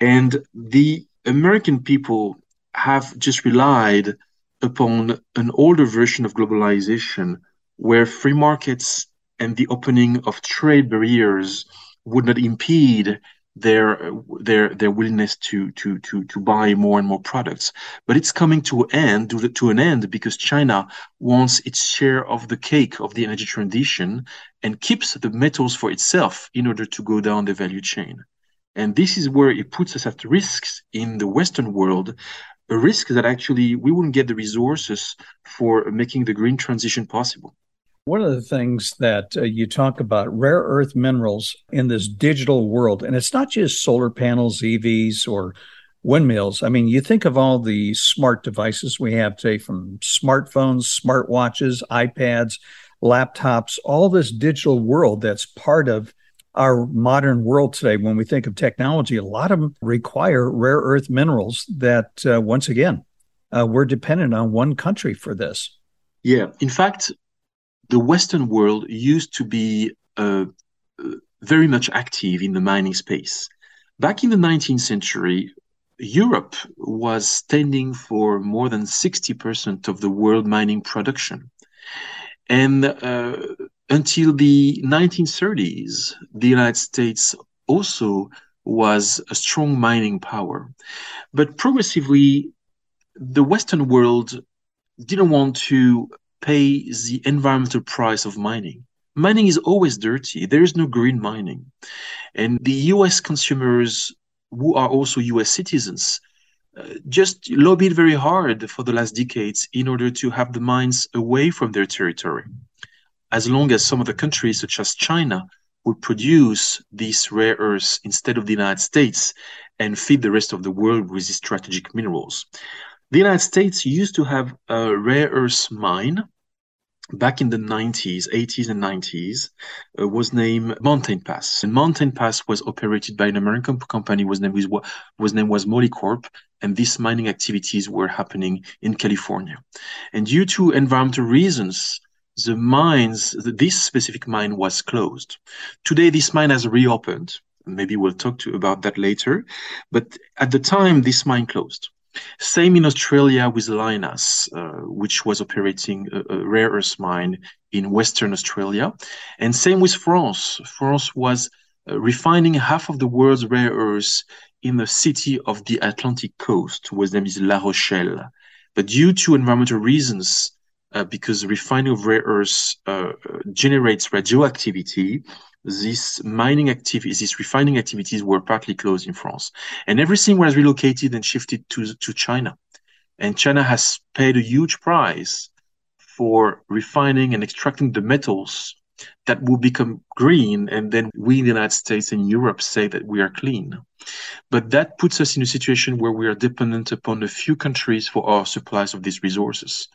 And the American people have just relied upon an older version of globalization where free markets and the opening of trade barriers would not impede their their their willingness to to to to buy more and more products. But it's coming to an end to, to an end because china wants its share of the cake of the energy transition and keeps the metals for itself in order to go down the value chain. And this is where it puts us at risks in the western world a risk that actually we wouldn't get the resources for making the green transition possible one of the things that uh, you talk about rare earth minerals in this digital world, and it's not just solar panels, EVs, or windmills. I mean, you think of all the smart devices we have today from smartphones, smartwatches, iPads, laptops, all this digital world that's part of our modern world today. When we think of technology, a lot of them require rare earth minerals that, uh, once again, uh, we're dependent on one country for this. Yeah. In fact, the Western world used to be uh, very much active in the mining space. Back in the 19th century, Europe was standing for more than 60% of the world mining production. And uh, until the 1930s, the United States also was a strong mining power. But progressively, the Western world didn't want to pay the environmental price of mining. Mining is always dirty. There is no green mining. And the US consumers, who are also US citizens, uh, just lobbied very hard for the last decades in order to have the mines away from their territory. As long as some of the countries, such as China, would produce these rare earths instead of the United States and feed the rest of the world with these strategic minerals. The United States used to have a rare earth mine back in the 90s, 80s and 90s, uh, was named Mountain Pass. And Mountain Pass was operated by an American company whose name was, whose name was Molycorp, and these mining activities were happening in California. And due to environmental reasons, the mines, this specific mine was closed. Today, this mine has reopened. Maybe we'll talk to about that later. But at the time, this mine closed. Same in Australia with Lynas, uh, which was operating a, a, rare earth mine in Western Australia. And same with France. France was uh, refining half of the world's rare earths in the city of the Atlantic coast, whose name is La Rochelle. But due to environmental reasons, uh, because refining of rare earths uh, generates radioactivity, these mining activities, these refining activities were partly closed in France. And everything was relocated and shifted to, to China. And China has paid a huge price for refining and extracting the metals that will become green. And then we in the United States and Europe say that we are clean. But that puts us in a situation where we are dependent upon a few countries for our supplies of these resources.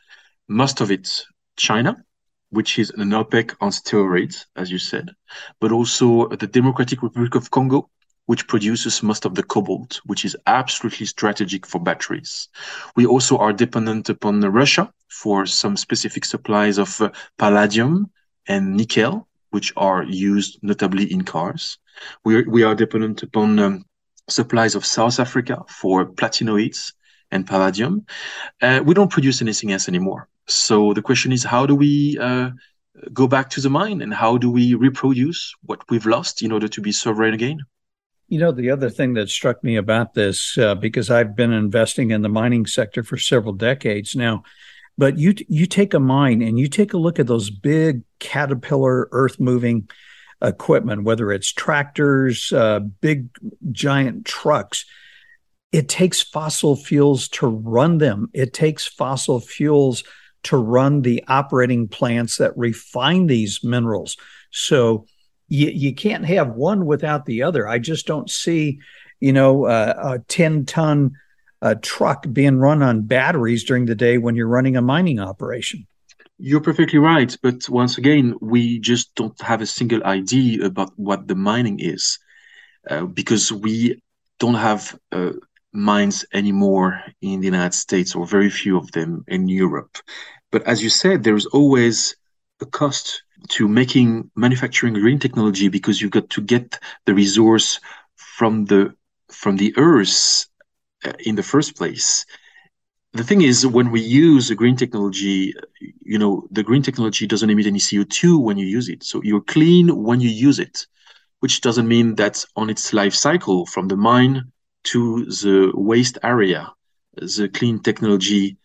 Most of it, China, which is an OPEC on steroids, as you said, but also the Democratic Republic of Congo, which produces most of the cobalt, which is absolutely strategic for batteries. We also are dependent upon Russia for some specific supplies of uh, palladium and nickel, which are used notably in cars. We, we are dependent upon um, supplies of South Africa for platinoids and palladium. Uh, we don't produce anything else anymore. So the question is, how do we uh, go back to the mine and how do we reproduce what we've lost in order to be sovereign again? You know, the other thing that struck me about this, uh, because I've been investing in the mining sector for several decades now, but you you take a mine and you take a look at those big caterpillar earth moving equipment, whether it's tractors, uh, big giant trucks. It takes fossil fuels to run them. It takes fossil fuels to run the operating plants that refine these minerals. So you, you can't have one without the other. I just don't see, you know, uh, a 10 ton uh, truck being run on batteries during the day when you're running a mining operation. You're perfectly right. But once again, we just don't have a single idea about what the mining is uh, because we don't have uh, mines anymore in the United States or very few of them in Europe. But as you said, there's always a cost to making manufacturing green technology because you've got to get the resource from the from the earth uh, in the first place the thing is when we use a green technology you know the green technology doesn't emit any co2 when you use it so you're clean when you use it which doesn't mean that on its life cycle from the mine to the waste area the clean technology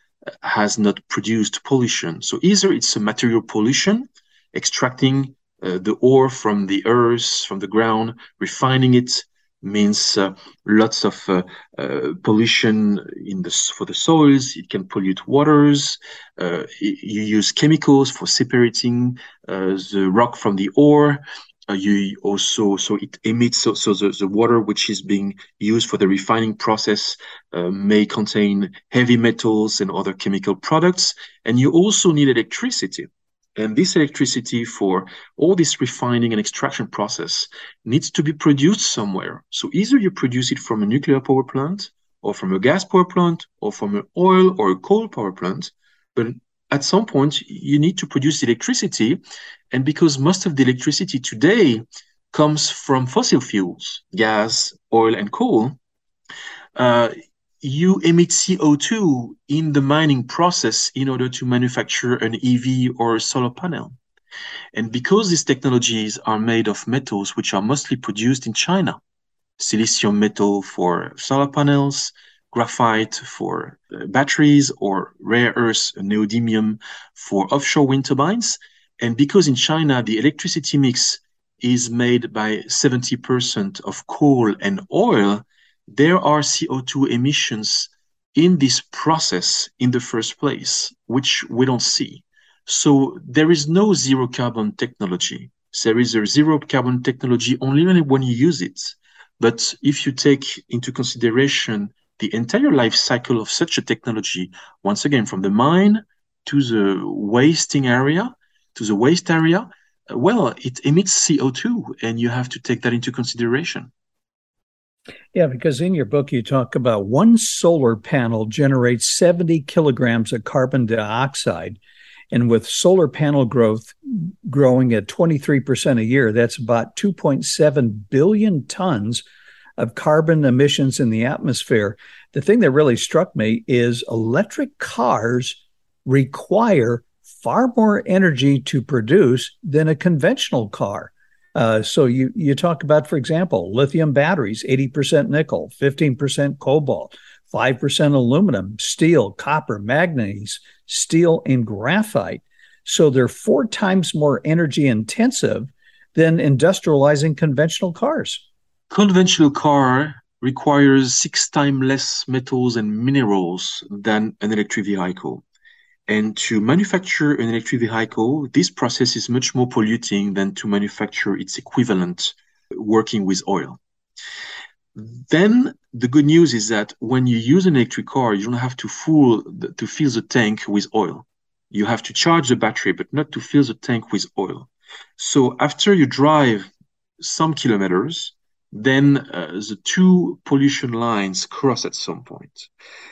has not produced pollution so either it's a material pollution extracting uh, the ore from the earth from the ground refining it means uh, lots of uh, uh, pollution in the for the soils. It can pollute waters. Uh, you use chemicals for separating uh, the rock from the ore. Uh, you also so it emits so, so the, the water which is being used for the refining process may contain heavy metals and other chemical products. And you also need electricity. And this electricity for all this refining and extraction process needs to be produced somewhere. So either you produce it from a nuclear power plant or from a gas power plant or from an oil or a coal power plant. But at some point, you need to produce electricity. And because most of the electricity today comes from fossil fuels, gas, oil, and coal, uh, you emit CO2 in the mining process in order to manufacture an EV or a solar panel. And because these technologies are made of metals which are mostly produced in China, silicium metal for solar panels, graphite for uh, batteries, or rare earth neodymium for offshore wind turbines. And because in China the electricity mix is made by 70% of coal and oil, there are CO2 emissions in this process in the first place, which we don't see. So there is no zero carbon technology. There is a zero carbon technology only when you use it. But if you take into consideration the entire life cycle of such a technology, once again, from the mine to the wasting area, to the waste area, uh, well, it emits CO2, and you have to take that into consideration. Yeah, because in your book, you talk about one solar panel generates 70 kilograms of carbon dioxide. And with solar panel growth growing at 23% a year, that's about 2.7 billion tons of carbon emissions in the atmosphere. The thing that really struck me is electric cars require far more energy to produce than a conventional car. Uh, so you you talk about, for example, lithium batteries, 80% nickel, 15% cobalt, 5% aluminum, steel, copper, manganese, steel, and graphite. So they're four times more energy intensive than industrializing conventional cars. Conventional car requires six times less metals and minerals than an electric vehicle. And to manufacture an electric vehicle, this process is much more polluting than to manufacture its equivalent working with oil. Then the good news is that when you use an electric car, you don't have to full the, to fill the tank with oil. You have to charge the battery, but not to fill the tank with oil. So after you drive some kilometers, then uh, the two pollution lines cross at some point.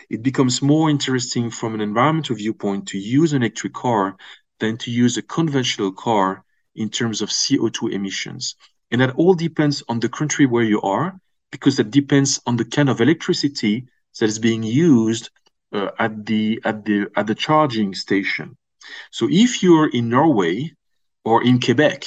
It becomes more interesting from an environmental viewpoint to use an electric car than to use a conventional car in terms of CO2 emissions. And that all depends on the country where you are, because that depends on the kind of electricity that is being used uh, at the at the at the charging station. So if you're in Norway, or in Quebec,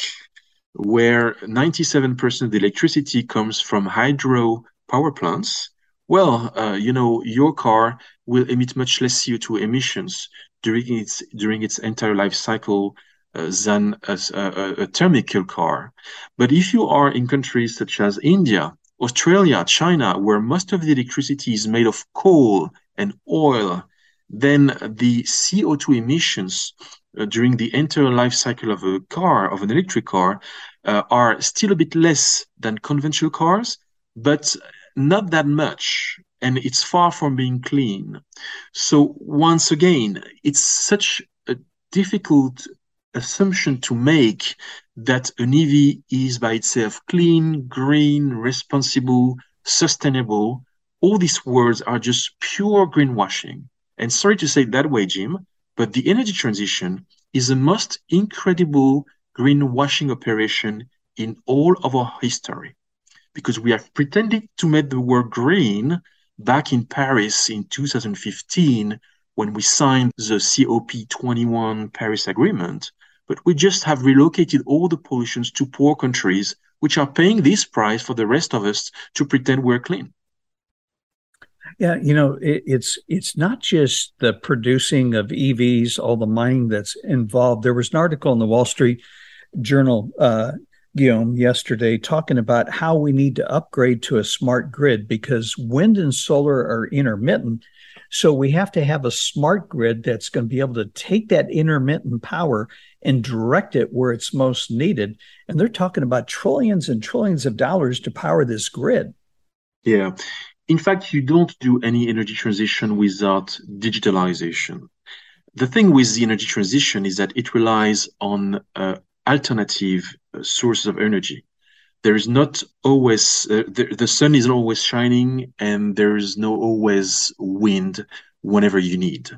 where 97% of the electricity comes from hydro power plants, well, uh, you know, your car will emit much less CO2 emissions during its during its entire life cycle uh, than a, a, a car. But if you are in countries such as India, Australia, China, where most of the electricity is made of coal and oil, then the CO2 emissions during the entire life cycle of a car, of an electric car, uh, are still a bit less than conventional cars, but not that much. And it's far from being clean. So, once again, it's such a difficult assumption to make that an EV is by itself clean, green, responsible, sustainable. All these words are just pure greenwashing. And sorry to say it that way, Jim, but the energy transition is the most incredible greenwashing operation in all of our history because we have pretended to make the world green back in Paris in 2015 when we signed the COP21 Paris Agreement, but we just have relocated all the pollutions to poor countries which are paying this price for the rest of us to pretend we're clean. Yeah, you know, it, it's it's not just the producing of EVs, all the mining that's involved. There was an article in the Wall Street Journal, uh, Guillaume, yesterday talking about how we need to upgrade to a smart grid because wind and solar are intermittent. So we have to have a smart grid that's going to be able to take that intermittent power and direct it where it's most needed. And they're talking about trillions and trillions of dollars to power this grid. Yeah in fact, you don't do any energy transition without digitalization. The thing with the energy transition is that it relies on uh, alternative uh, sources of energy. There is not always uh, the, the sun isn't always shining, and there is no always wind whenever you need.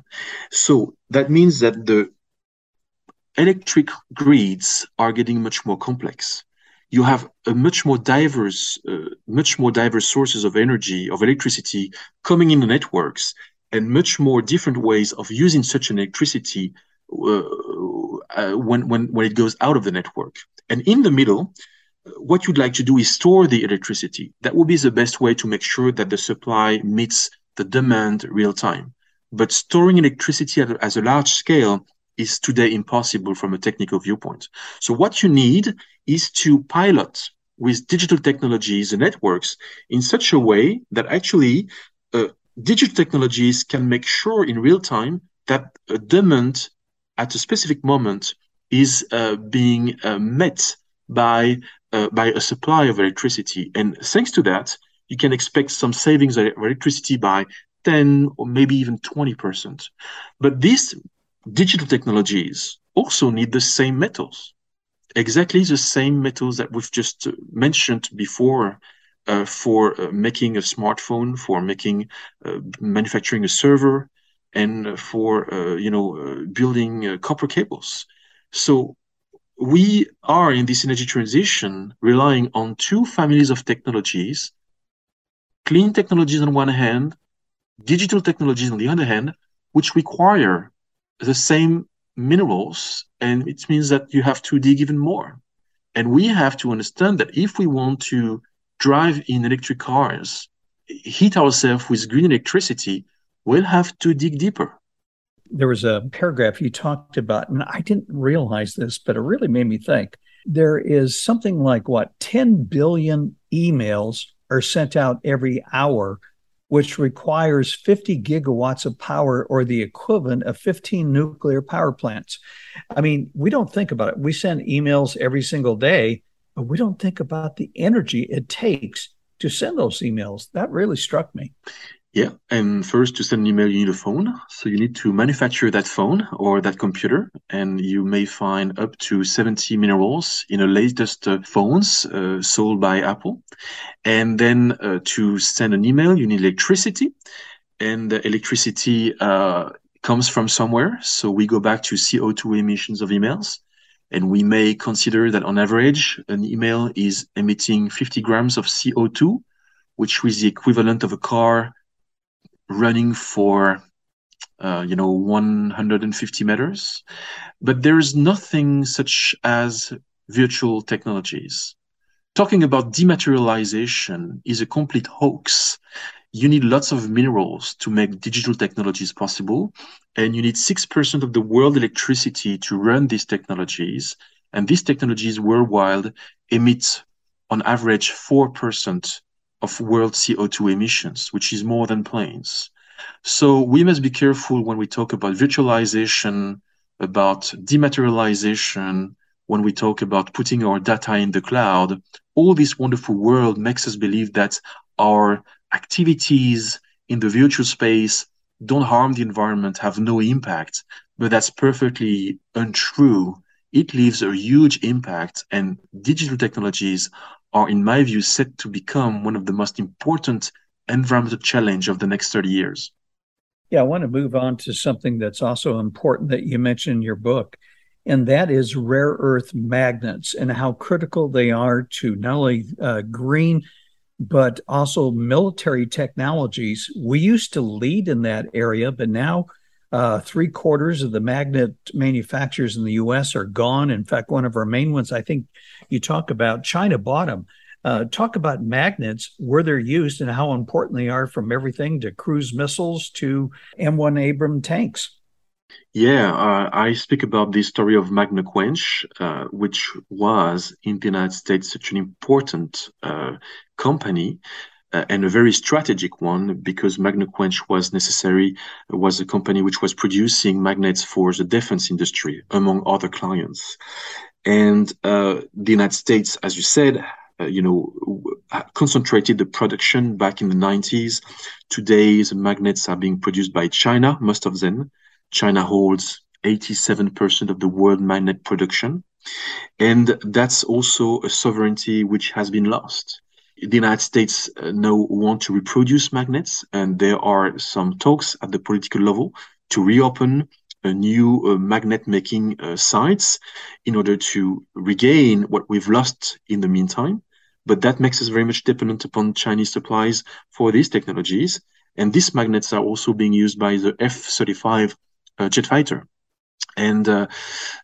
So that means that the electric grids are getting much more complex you have a much more diverse, uh, much more diverse sources of energy, of electricity coming in the networks, and much more different ways of using such an electricity uh, uh, when, when, when it goes out of the network. And in the middle, what you'd like to do is store the electricity. That would be the best way to make sure that the supply meets the demand real time. But storing electricity at, as a large scale is today impossible from a technical viewpoint. So what you need is to pilot with digital technologies and networks in such a way that actually uh, digital technologies can make sure in real time that a demand at a specific moment is uh, being uh, met by uh, by a supply of electricity. And thanks to that, you can expect some savings of electricity by 10 or maybe even 20%. But these digital technologies also need the same metals exactly the same metals that we've just mentioned before uh, for uh, making a smartphone, for making uh, manufacturing a server, and for uh, you know uh, building uh, copper cables. So we are in this energy transition relying on two families of technologies: clean technologies on one hand, digital technologies on the other hand, which require the same minerals, and it means that you have to dig even more. And we have to understand that if we want to drive in electric cars, heat ourselves with green electricity, we'll have to dig deeper. There was a paragraph you talked about, and I didn't realize this, but it really made me think. There is something like what 10 billion emails are sent out every hour which requires 50 gigawatts of power or the equivalent of 15 nuclear power plants. I mean, we don't think about it. We send emails every single day, but we don't think about the energy it takes to send those emails. That really struck me. Yeah, and first to send an email, you need a phone. So you need to manufacture that phone or that computer, and you may find up to 70 minerals in the latest uh, phones uh, sold by Apple. And then uh, to send an email, you need electricity, and the electricity uh, comes from somewhere. So we go back to CO2 emissions of emails. And we may consider that on average, an email is emitting 50 grams of CO2, which is the equivalent of a car running for uh, you know, 150 meters. But there is nothing such as virtual technologies. Talking about dematerialization is a complete hoax. You need lots of minerals to make digital technologies possible, and you need 6% of the world electricity to run these technologies. And these technologies worldwide emit on average 4% of world CO2 emissions, which is more than planes. So we must be careful when we talk about virtualization, about dematerialization, when we talk about putting our data in the cloud. All this wonderful world makes us believe that our activities in the virtual space don't harm the environment, have no impact. But that's perfectly untrue. It leaves a huge impact, and digital technologies are, in my view, set to become one of the most important environmental challenge of the next 30 years. Yeah, I want to move on to something that's also important that you mentioned in your book, and that is rare earth magnets and how critical they are to not only uh, green but also military technologies. We used to lead in that area, but now uh, three quarters of the magnet manufacturers in the U.S. are gone. In fact, one of our main ones, I think you talk about, China bought them. Uh, talk about magnets, where they're used, and how important they are from everything to cruise missiles to M1 Abram tanks. Yeah, uh, I speak about the story of Magnequench, uh, which was in the United States such an important uh, company uh, and a very strategic one because Magnequench was necessary, was a company which was producing magnets for the defense industry, among other clients. And uh, the United States, as you said, uh, you know, concentrated the production back in the 90s. Today, the magnets are being produced by China, most of them. China holds 87% of the world magnet production. And that's also a sovereignty which has been lost. The United States uh, now want to reproduce magnets, and there are some talks at the political level to reopen a new uh, magnet making uh, sites in order to regain what we've lost in the meantime. But that makes us very much dependent upon Chinese supplies for these technologies. And these magnets are also being used by the F 35 uh, jet fighter. And uh,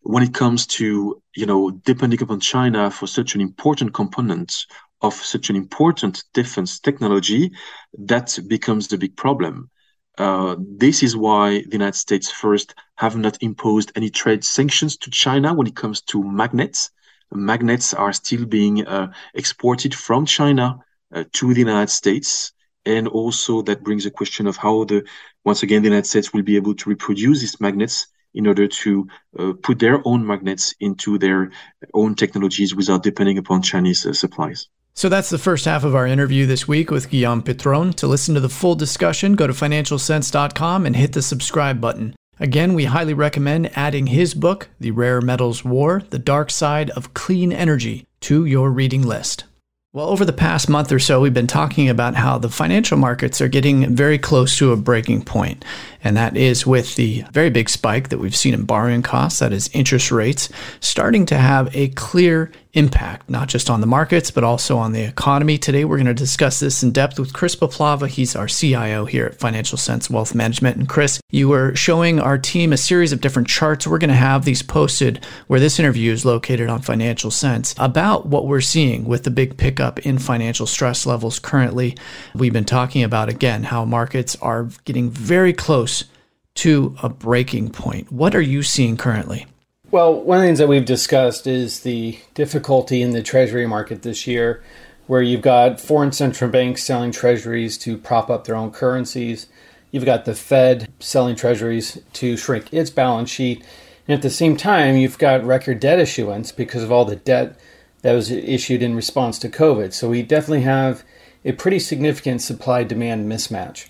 when it comes to, you know, depending upon China for such an important component of such an important defense technology, that becomes the big problem. Uh, this is why the United States first have not imposed any trade sanctions to China when it comes to magnets. Magnets are still being uh, exported from China uh, to the United States. And also that brings a question of how the, once again, the United States will be able to reproduce these magnets in order to uh, put their own magnets into their own technologies without depending upon Chinese uh, supplies. So that's the first half of our interview this week with Guillaume Pitron. To listen to the full discussion, go to financialsense.com and hit the subscribe button. Again, we highly recommend adding his book, The Rare Metals War The Dark Side of Clean Energy, to your reading list. Well, over the past month or so, we've been talking about how the financial markets are getting very close to a breaking point. And that is with the very big spike that we've seen in borrowing costs, that is interest rates, starting to have a clear impact, not just on the markets, but also on the economy. Today, we're going to discuss this in depth with Chris Puplava. He's our CIO here at Financial Sense Wealth Management. And Chris, you were showing our team a series of different charts. We're going to have these posted where this interview is located on Financial Sense about what we're seeing with the big pickup in financial stress levels currently. We've been talking about, again, how markets are getting very close to a breaking point. What are you seeing currently? Well, one of the things that we've discussed is the difficulty in the treasury market this year, where you've got foreign central banks selling treasuries to prop up their own currencies. You've got the Fed selling treasuries to shrink its balance sheet. And at the same time, you've got record debt issuance because of all the debt that was issued in response to COVID. So we definitely have a pretty significant supply demand mismatch.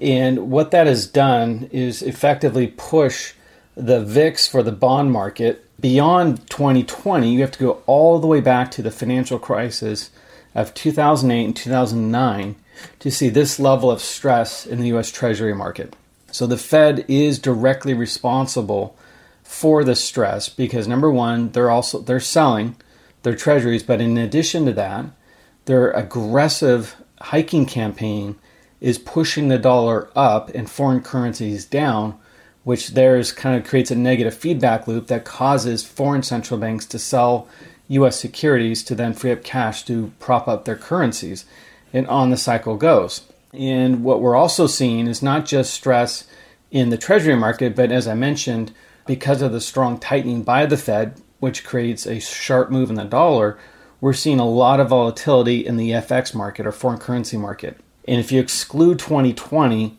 And what that has done is effectively push the VIX for the bond market beyond 2020, you have to go all the way back to the financial crisis of 2008 and 2009 to see this level of stress in the US Treasury market. So the Fed is directly responsible for the stress because number 1, they're also they're selling their treasuries, but in addition to that, their aggressive hiking campaign is pushing the dollar up and foreign currencies down, which there's kind of creates a negative feedback loop that causes foreign central banks to sell US securities to then free up cash to prop up their currencies. And on the cycle goes. And what we're also seeing is not just stress in the treasury market, but as I mentioned, because of the strong tightening by the Fed, which creates a sharp move in the dollar, we're seeing a lot of volatility in the FX market or foreign currency market. And if you exclude 2020,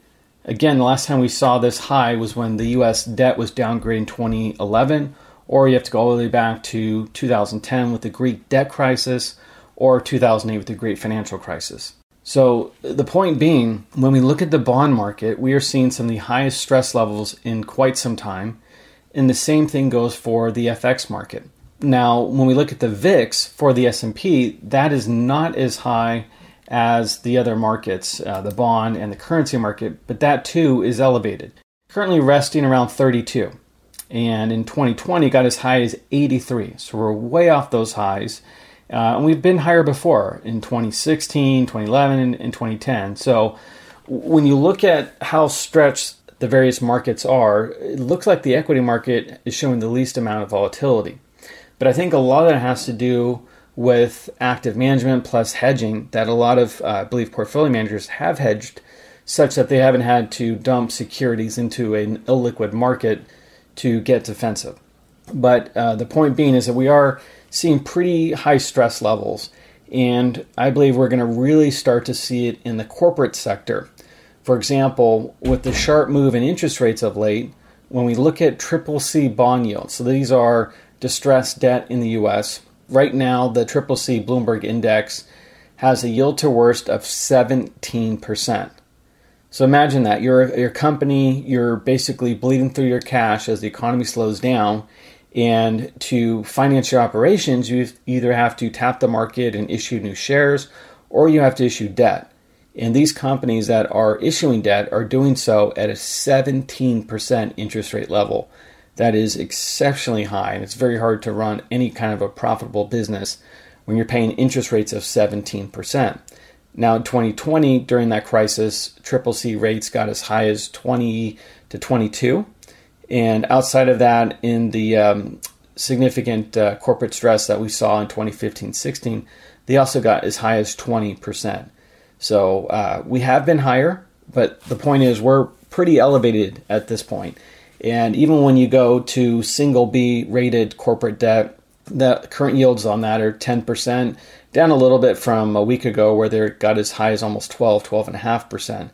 again, the last time we saw this high was when the US debt was downgraded in 2011, or you have to go all the way back to 2010 with the Greek debt crisis, or 2008 with the great financial crisis. So, the point being, when we look at the bond market, we are seeing some of the highest stress levels in quite some time. And the same thing goes for the FX market. Now, when we look at the VIX for the S&P, that is not as high as the other markets, uh, the bond and the currency market, but that too is elevated. Currently resting around 32. And in 2020 got as high as 83. So we're way off those highs. Uh, and we've been higher before in 2016, 2011, and, and 2010. So when you look at how stretched the various markets are, it looks like the equity market is showing the least amount of volatility. But I think a lot of that has to do with active management plus hedging that a lot of, uh, I believe, portfolio managers have hedged such that they haven't had to dump securities into an illiquid market to get defensive. But uh, the point being is that we are seeing pretty high stress levels. And I believe we're going to really start to see it in the corporate sector. For example, with the sharp move in interest rates of late, when we look at triple C bond yields, so these are distressed debt in the US, right now the triple C Bloomberg index has a yield to worst of 17%. So imagine that you're your company, you're basically bleeding through your cash as the economy slows down, and to finance your operations, you either have to tap the market and issue new shares or you have to issue debt. And these companies that are issuing debt are doing so at a 17% interest rate level. That is exceptionally high, and it's very hard to run any kind of a profitable business when you're paying interest rates of 17%. Now, in 2020, during that crisis, triple C rates got as high as 20 to 22 and outside of that, in the um, significant uh, corporate stress that we saw in 2015 16, they also got as high as 20%. So uh, we have been higher, but the point is we're pretty elevated at this point. And even when you go to single B rated corporate debt, the current yields on that are 10%, down a little bit from a week ago where they got as high as almost 12, 12.5%.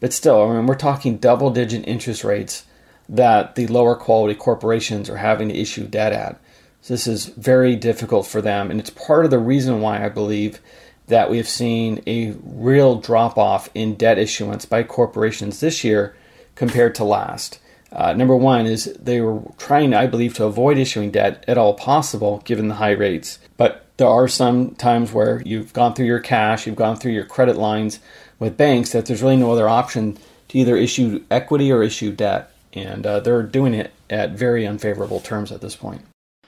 But still, I mean, we're talking double digit interest rates that the lower quality corporations are having to issue debt at. So this is very difficult for them, and it's part of the reason why I believe that we have seen a real drop off in debt issuance by corporations this year compared to last. Uh, number one is they were trying, I believe, to avoid issuing debt at all possible given the high rates. But there are some times where you've gone through your cash, you've gone through your credit lines with banks, that there's really no other option to either issue equity or issue debt and uh, they're doing it at very unfavorable terms at this point.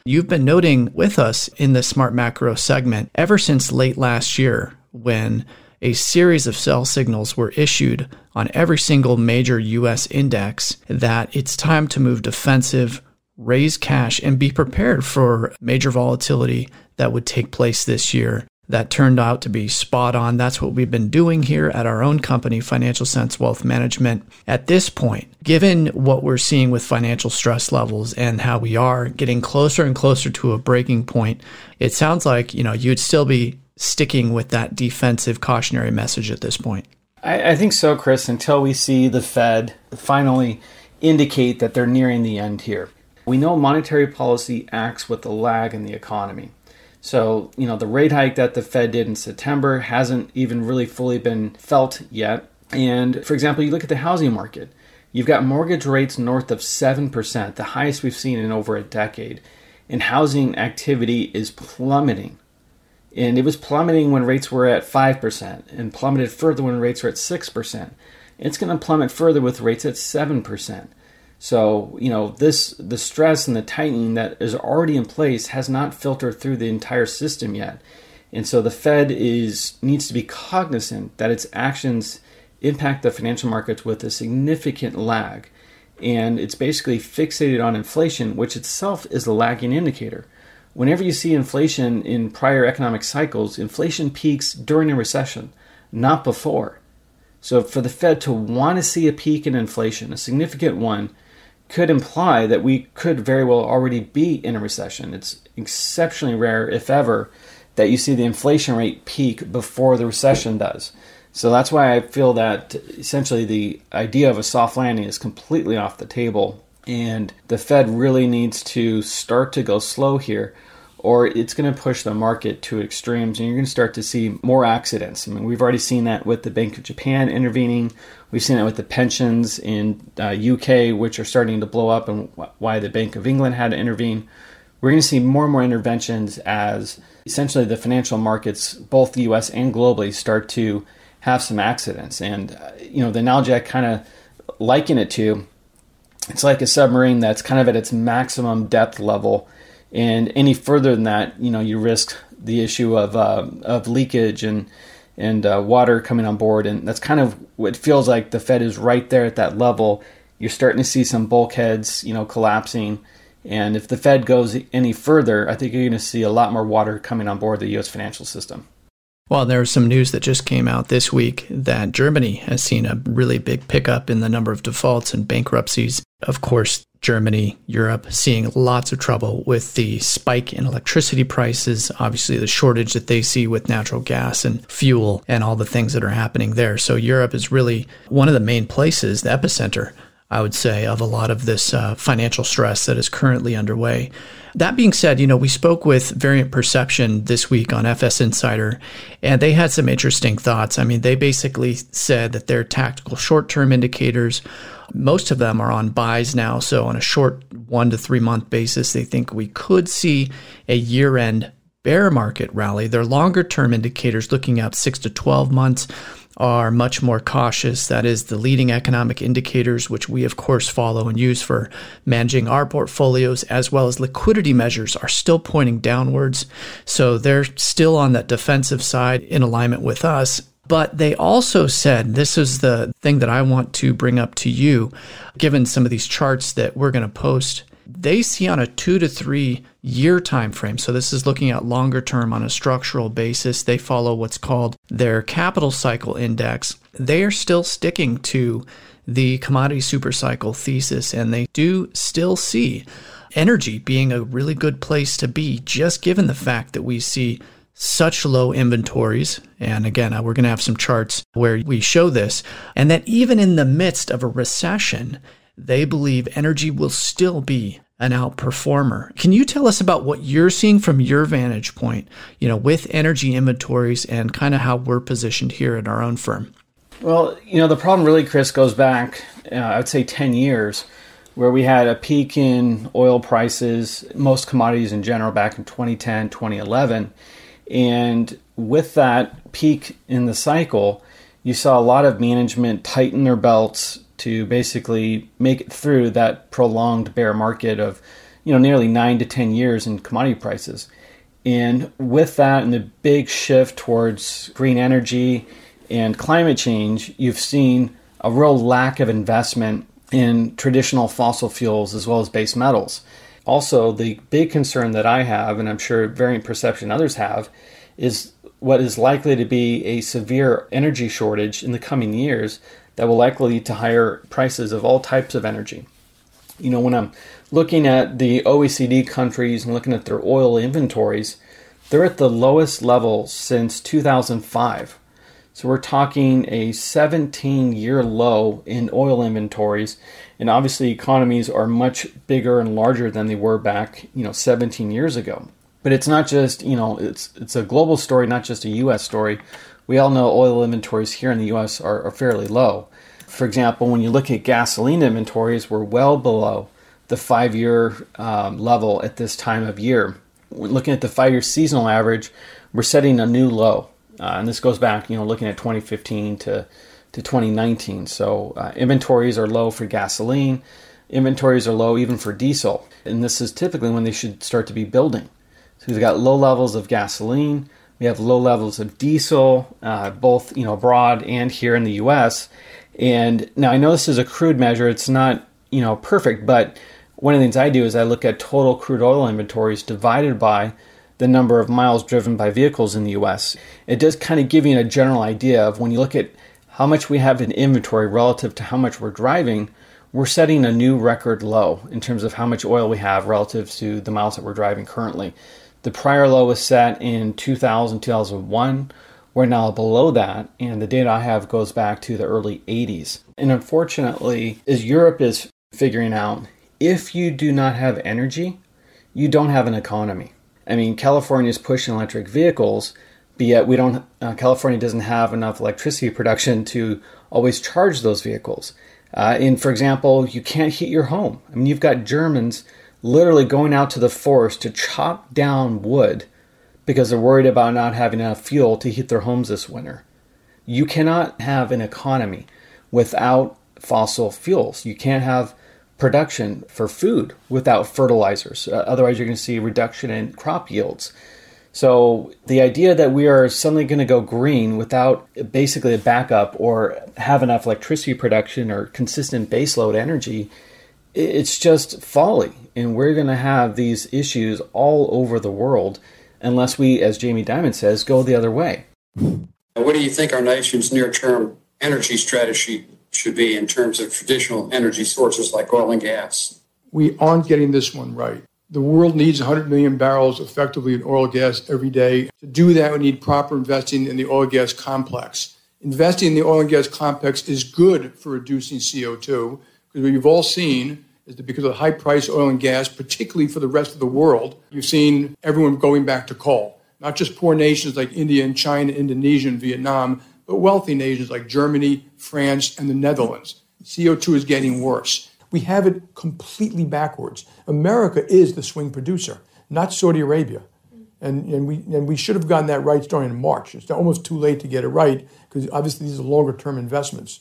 You've been noting with us in the Smart Macro segment ever since late last year when a series of sell signals were issued on every single major US index that it's time to move defensive, raise cash, and be prepared for major volatility that would take place this year that turned out to be spot on. That's what we've been doing here at our own company, Financial Sense Wealth Management. At this point, given what we're seeing with financial stress levels and how we are getting closer and closer to a breaking point, it sounds like, you know, you'd still be sticking with that defensive cautionary message at this point. I, I think so, Chris, until we see the Fed finally indicate that they're nearing the end here. We know monetary policy acts with a lag in the economy. So, you know, the rate hike that the Fed did in September hasn't even really fully been felt yet. And for example, you look at the housing market, you've got mortgage rates north of 7%, the highest we've seen in over a decade. And housing activity is plummeting. And it was plummeting when rates were at 5% and plummeted further when rates were at 6%. It's going to plummet further with rates at 7%. So, you know, this the stress and the tightening that is already in place has not filtered through the entire system yet. And so the Fed is needs to be cognizant that its actions impact the financial markets with a significant lag. And it's basically fixated on inflation, which itself is a lagging indicator. Whenever you see inflation in prior economic cycles, inflation peaks during a recession, not before. So, for the Fed to want to see a peak in inflation, a significant one, could imply that we could very well already be in a recession. It's exceptionally rare, if ever, that you see the inflation rate peak before the recession does. So that's why I feel that essentially the idea of a soft landing is completely off the table. And the Fed really needs to start to go slow here or it's going to push the market to extremes and you're going to start to see more accidents. I mean, we've already seen that with the Bank of Japan intervening. We've seen that with the pensions in uh, UK, which are starting to blow up, and why the Bank of England had to intervene. We're going to see more and more interventions as essentially the financial markets, both the US and globally, start to have some accidents. And, uh, you know, the analogy I kind of liken it to, it's like a submarine that's kind of at its maximum depth level and any further than that, you know, you risk the issue of uh, of leakage and and uh, water coming on board, and that's kind of what feels like the Fed is right there at that level. You're starting to see some bulkheads, you know, collapsing, and if the Fed goes any further, I think you're going to see a lot more water coming on board the U.S. financial system. Well, there's some news that just came out this week that Germany has seen a really big pickup in the number of defaults and bankruptcies. Of course, Germany, Europe, seeing lots of trouble with the spike in electricity prices, obviously the shortage that they see with natural gas and fuel and all the things that are happening there. So Europe is really one of the main places, the epicenter I would say, of a lot of this uh, financial stress that is currently underway. That being said, you know, we spoke with Variant Perception this week on FS Insider, and they had some interesting thoughts. I mean, they basically said that their tactical short term indicators, most of them are on buys now. So, on a short one to three month basis, they think we could see a year end bear market rally. Their longer term indicators, looking out six to 12 months, are much more cautious. That is, the leading economic indicators, which we, of course, follow and use for managing our portfolios, as well as liquidity measures, are still pointing downwards. So they're still on that defensive side in alignment with us. But they also said this is the thing that I want to bring up to you, given some of these charts that we're going to post they see on a two to three year time frame. So this is looking at longer term on a structural basis. They follow what's called their capital cycle index. They are still sticking to the commodity supercycle thesis, and they do still see energy being a really good place to be, just given the fact that we see such low inventories. And again, uh, we're going to have some charts where we show this, and that even in the midst of a recession, they believe energy will still be an outperformer. Can you tell us about what you're seeing from your vantage point, you know, with energy inventories and kind of how we're positioned here in our own firm? Well, you know, the problem really, Chris, goes back, uh, I would say 10 years, where we had a peak in oil prices, most commodities in general, back in 2010, 2011. And with that peak in the cycle, you saw a lot of management tighten their belts, to basically make it through that prolonged bear market of you know nearly 9 to 10 years in commodity prices. And with that and the big shift towards green energy and climate change you've seen a real lack of investment in traditional fossil fuels as well as base metals. Also the big concern that i have and i'm sure variant perception others have is what is likely to be a severe energy shortage in the coming years that will likely lead to higher prices of all types of energy. You know, when I'm looking at the OECD countries and looking at their oil inventories, they're at the lowest level since 2005. So we're talking a 17 year low in oil inventories. And obviously economies are much bigger and larger than they were back, you know, 17 years ago. But it's not just, you know, it's it's a global story, not just a US story. We all know oil inventories here in the US are, are fairly low. For example, when you look at gasoline inventories, we're well below the five year um, level at this time of year. looking at the five year seasonal average, we're setting a new low. Uh, and this goes back, you know, looking at 2015 to, to 2019. So uh, inventories are low for gasoline, inventories are low even for diesel. And this is typically when they should start to be building. So we've got low levels of gasoline, We have low levels of diesel, uh, both you know abroad and here in the U.S. And now I know this is a crude measure; it's not you know perfect, but one of the things I do is I look at total crude oil inventories divided by the number of miles driven by vehicles in the US. It does kind of give you a general idea of when you look at how much we have in inventory relative to how much we're driving, we're setting a new record low in terms of how much oil we have relative to the miles that we're driving currently. The prior low was set in 2000, 2001. We're now below that, and the data I have goes back to the early 80s. And unfortunately, as Europe is figuring out, if you do not have energy, you don't have an economy. I mean, California is pushing electric vehicles, but yet we don't. Uh, California doesn't have enough electricity production to always charge those vehicles. Uh, and for example, you can't heat your home. I mean, you've got Germans literally going out to the forest to chop down wood because they're worried about not having enough fuel to heat their homes this winter. You cannot have an economy without fossil fuels. You can't have production for food without fertilizers. Uh, otherwise, you're going to see a reduction in crop yields. So, the idea that we are suddenly going to go green without basically a backup or have enough electricity production or consistent baseload energy, it's just folly. And we're going to have these issues all over the world unless we, as Jamie Dimon says, go the other way. What do you think our nation's near term energy strategy should be in terms of traditional energy sources like oil and gas. We aren't getting this one right. The world needs 100 million barrels effectively in oil and gas every day. To do that, we need proper investing in the oil and gas complex. Investing in the oil and gas complex is good for reducing CO2 because what you've all seen is that because of the high price of oil and gas, particularly for the rest of the world, you've seen everyone going back to coal. Not just poor nations like India and China, Indonesia and Vietnam, but wealthy nations like Germany, France, and the Netherlands. CO2 is getting worse. We have it completely backwards. America is the swing producer, not Saudi Arabia. And, and, we, and we should have gotten that right starting in March. It's almost too late to get it right because obviously these are longer term investments.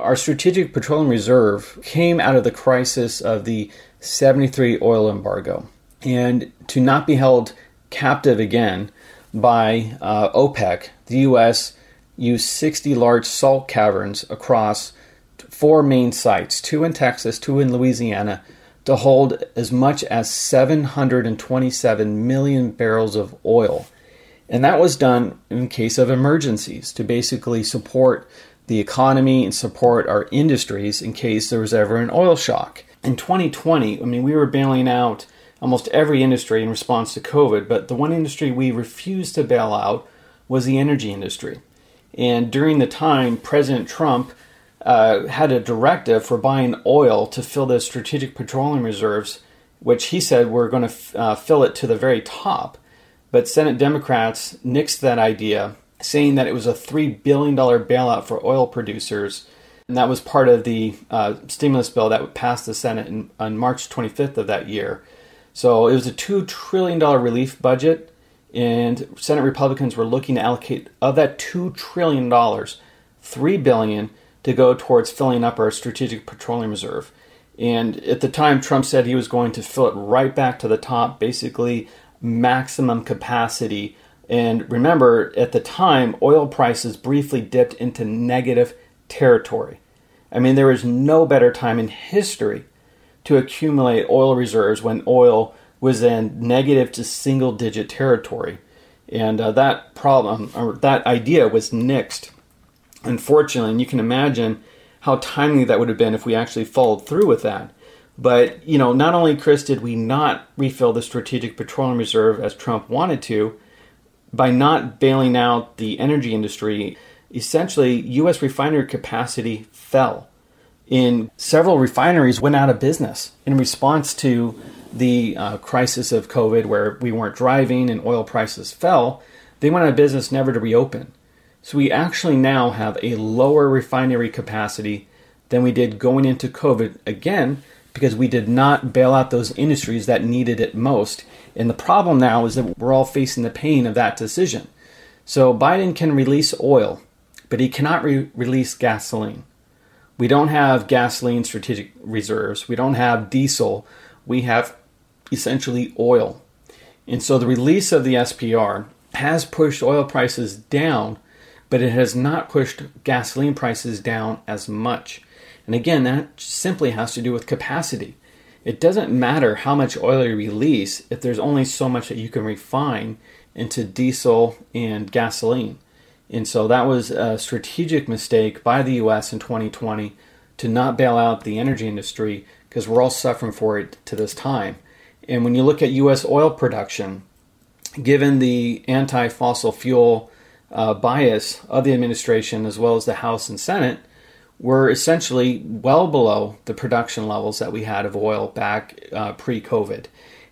Our Strategic Petroleum Reserve came out of the crisis of the 73 oil embargo. And to not be held captive again by uh, OPEC, the U.S used 60 large salt caverns across four main sites, two in Texas, two in Louisiana, to hold as much as 727 million barrels of oil. And that was done in case of emergencies to basically support the economy and support our industries in case there was ever an oil shock. In 2020, I mean, we were bailing out almost every industry in response to COVID, but the one industry we refused to bail out was the energy industry. And during the time, President Trump uh, had a directive for buying oil to fill the strategic petroleum reserves, which he said were going to f- uh, fill it to the very top. But Senate Democrats nixed that idea, saying that it was a $3 billion bailout for oil producers. And that was part of the uh, stimulus bill that passed the Senate in, on March 25th of that year. So it was a $2 trillion relief budget and Senate Republicans were looking to allocate of that $2 trillion, 3 billion to go towards filling up our strategic petroleum reserve. And at the time, Trump said he was going to fill it right back to the top, basically maximum capacity. And remember, at the time, oil prices briefly dipped into negative territory. I mean, there is no better time in history to accumulate oil reserves when oil was in negative to single digit territory. And uh, that problem, or that idea, was nixed, unfortunately. And you can imagine how timely that would have been if we actually followed through with that. But, you know, not only, Chris, did we not refill the Strategic Petroleum Reserve as Trump wanted to, by not bailing out the energy industry, essentially U.S. refinery capacity fell. In several refineries went out of business in response to the uh, crisis of COVID, where we weren't driving and oil prices fell, they went out of business never to reopen. So we actually now have a lower refinery capacity than we did going into COVID again because we did not bail out those industries that needed it most. And the problem now is that we're all facing the pain of that decision. So Biden can release oil, but he cannot re- release gasoline. We don't have gasoline strategic reserves. We don't have diesel. We have essentially oil. And so the release of the SPR has pushed oil prices down, but it has not pushed gasoline prices down as much. And again, that simply has to do with capacity. It doesn't matter how much oil you release if there's only so much that you can refine into diesel and gasoline. And so that was a strategic mistake by the US in 2020 to not bail out the energy industry because we're all suffering for it to this time. And when you look at US oil production, given the anti fossil fuel uh, bias of the administration as well as the House and Senate, we're essentially well below the production levels that we had of oil back uh, pre COVID.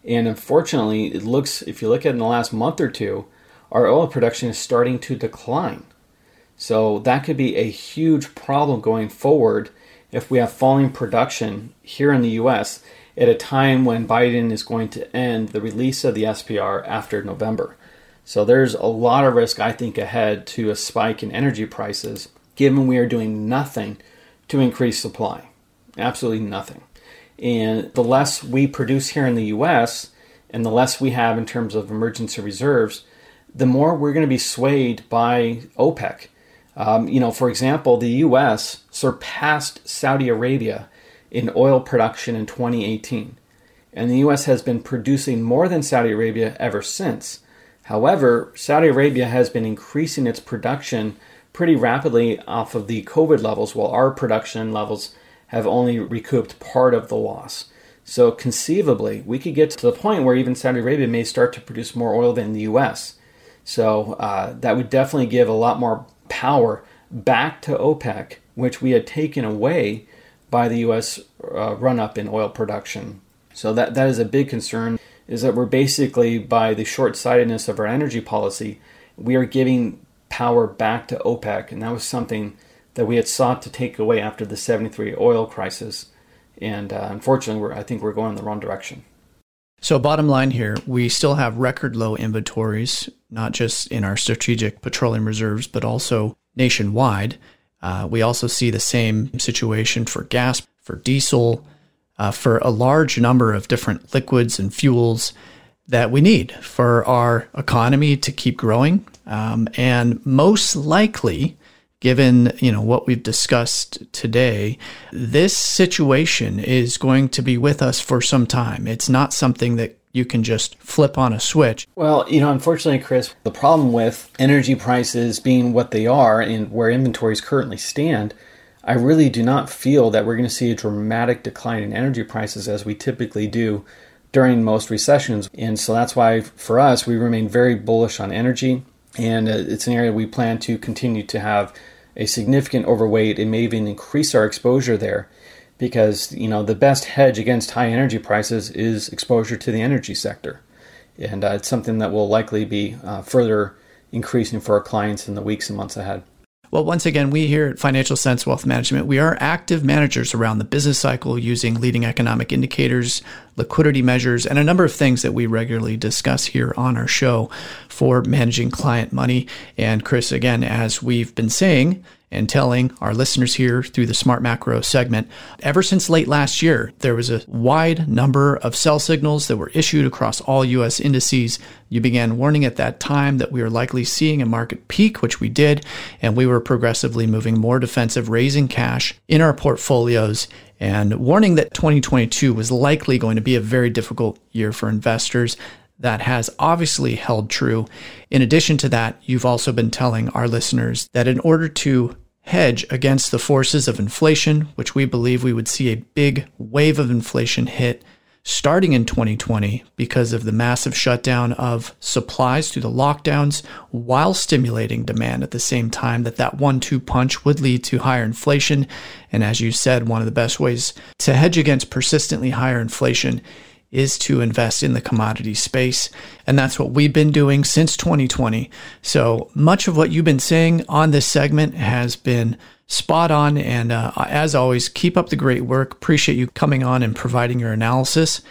And unfortunately, it looks, if you look at in the last month or two, our oil production is starting to decline. So that could be a huge problem going forward if we have falling production here in the US at a time when Biden is going to end the release of the SPR after November. So there's a lot of risk, I think, ahead to a spike in energy prices, given we are doing nothing to increase supply. Absolutely nothing. And the less we produce here in the US and the less we have in terms of emergency reserves, the more we're going to be swayed by OPEC. Um, you know, for example, the US surpassed Saudi Arabia in oil production in 2018. And the US has been producing more than Saudi Arabia ever since. However, Saudi Arabia has been increasing its production pretty rapidly off of the COVID levels, while our production levels have only recouped part of the loss. So, conceivably, we could get to the point where even Saudi Arabia may start to produce more oil than the US. So, uh, that would definitely give a lot more power back to OPEC, which we had taken away by the U.S. Uh, run up in oil production. So that that is a big concern. Is that we're basically by the short sightedness of our energy policy, we are giving power back to OPEC, and that was something that we had sought to take away after the 73 oil crisis. And uh, unfortunately, I think we're going in the wrong direction. So, bottom line here, we still have record low inventories, not just in our strategic petroleum reserves, but also nationwide. Uh, we also see the same situation for gas, for diesel, uh, for a large number of different liquids and fuels that we need for our economy to keep growing. Um, and most likely, given you know what we've discussed today this situation is going to be with us for some time it's not something that you can just flip on a switch. Well, you know, unfortunately, Chris, the problem with energy prices being what they are and where inventories currently stand, I really do not feel that we're going to see a dramatic decline in energy prices as we typically do during most recessions. And so that's why for us, we remain very bullish on energy. And uh, it's an area we plan to continue to have a significant overweight and may even increase our exposure there because you know the best hedge against high energy prices is exposure to the energy sector, and uh, it's something that will likely be uh, further increasing for our clients in the weeks and months ahead. Well, once again, we here at Financial Sense Wealth Management, we are active managers around the business cycle using leading economic indicators, liquidity measures, and a number of things that we regularly discuss here on our show for managing client money. And Chris, again, as we've been saying, and telling our listeners here through the Smart Macro segment. Ever since late last year, there was a wide number of sell signals that were issued across all U.S. indices. You began warning at that time that we were likely seeing a market peak, which we did, and we were progressively moving more defensive, raising cash in our portfolios and warning that 2022 was likely going to be a very difficult year for investors that has obviously held true. In addition to that, you've also been telling our listeners that in order to hedge against the forces of inflation, which we believe we would see a big wave of inflation hit starting in 2020 because of the massive shutdown of supplies through the lockdowns while stimulating demand at the same time that that one-two punch would lead to higher inflation and as you said one of the best ways to hedge against persistently higher inflation is to invest in the commodity space. And that's what we've been doing since 2020. So much of what you've been saying on this segment has been spot on. And uh, as always, keep up the great work. Appreciate you coming on and providing your analysis.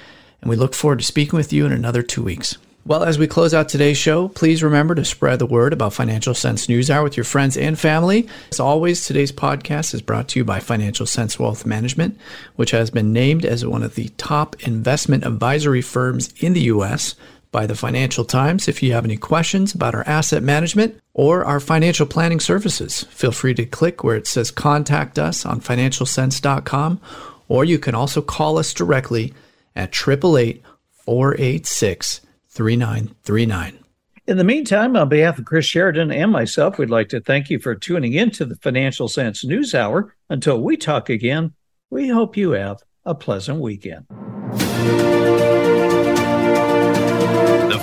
And we look forward to speaking with you in another two weeks. Well, as we close out today's show, please remember to spread the word about Financial Sense News Hour with your friends and family. As always, today's podcast is brought to you by Financial Sense Wealth Management, which has been named as one of the top investment advisory firms in the U.S. by the Financial Times. If you have any questions about our asset management or our financial planning services, feel free to click where it says contact us on financialsense.com, or you can also call us directly at 888 486 3939. In the meantime, on behalf of Cris Sheridan and myself, we'd like to thank you for tuning in to the Financial Sense News Hour. Until we talk again, we hope you have a pleasant weekend.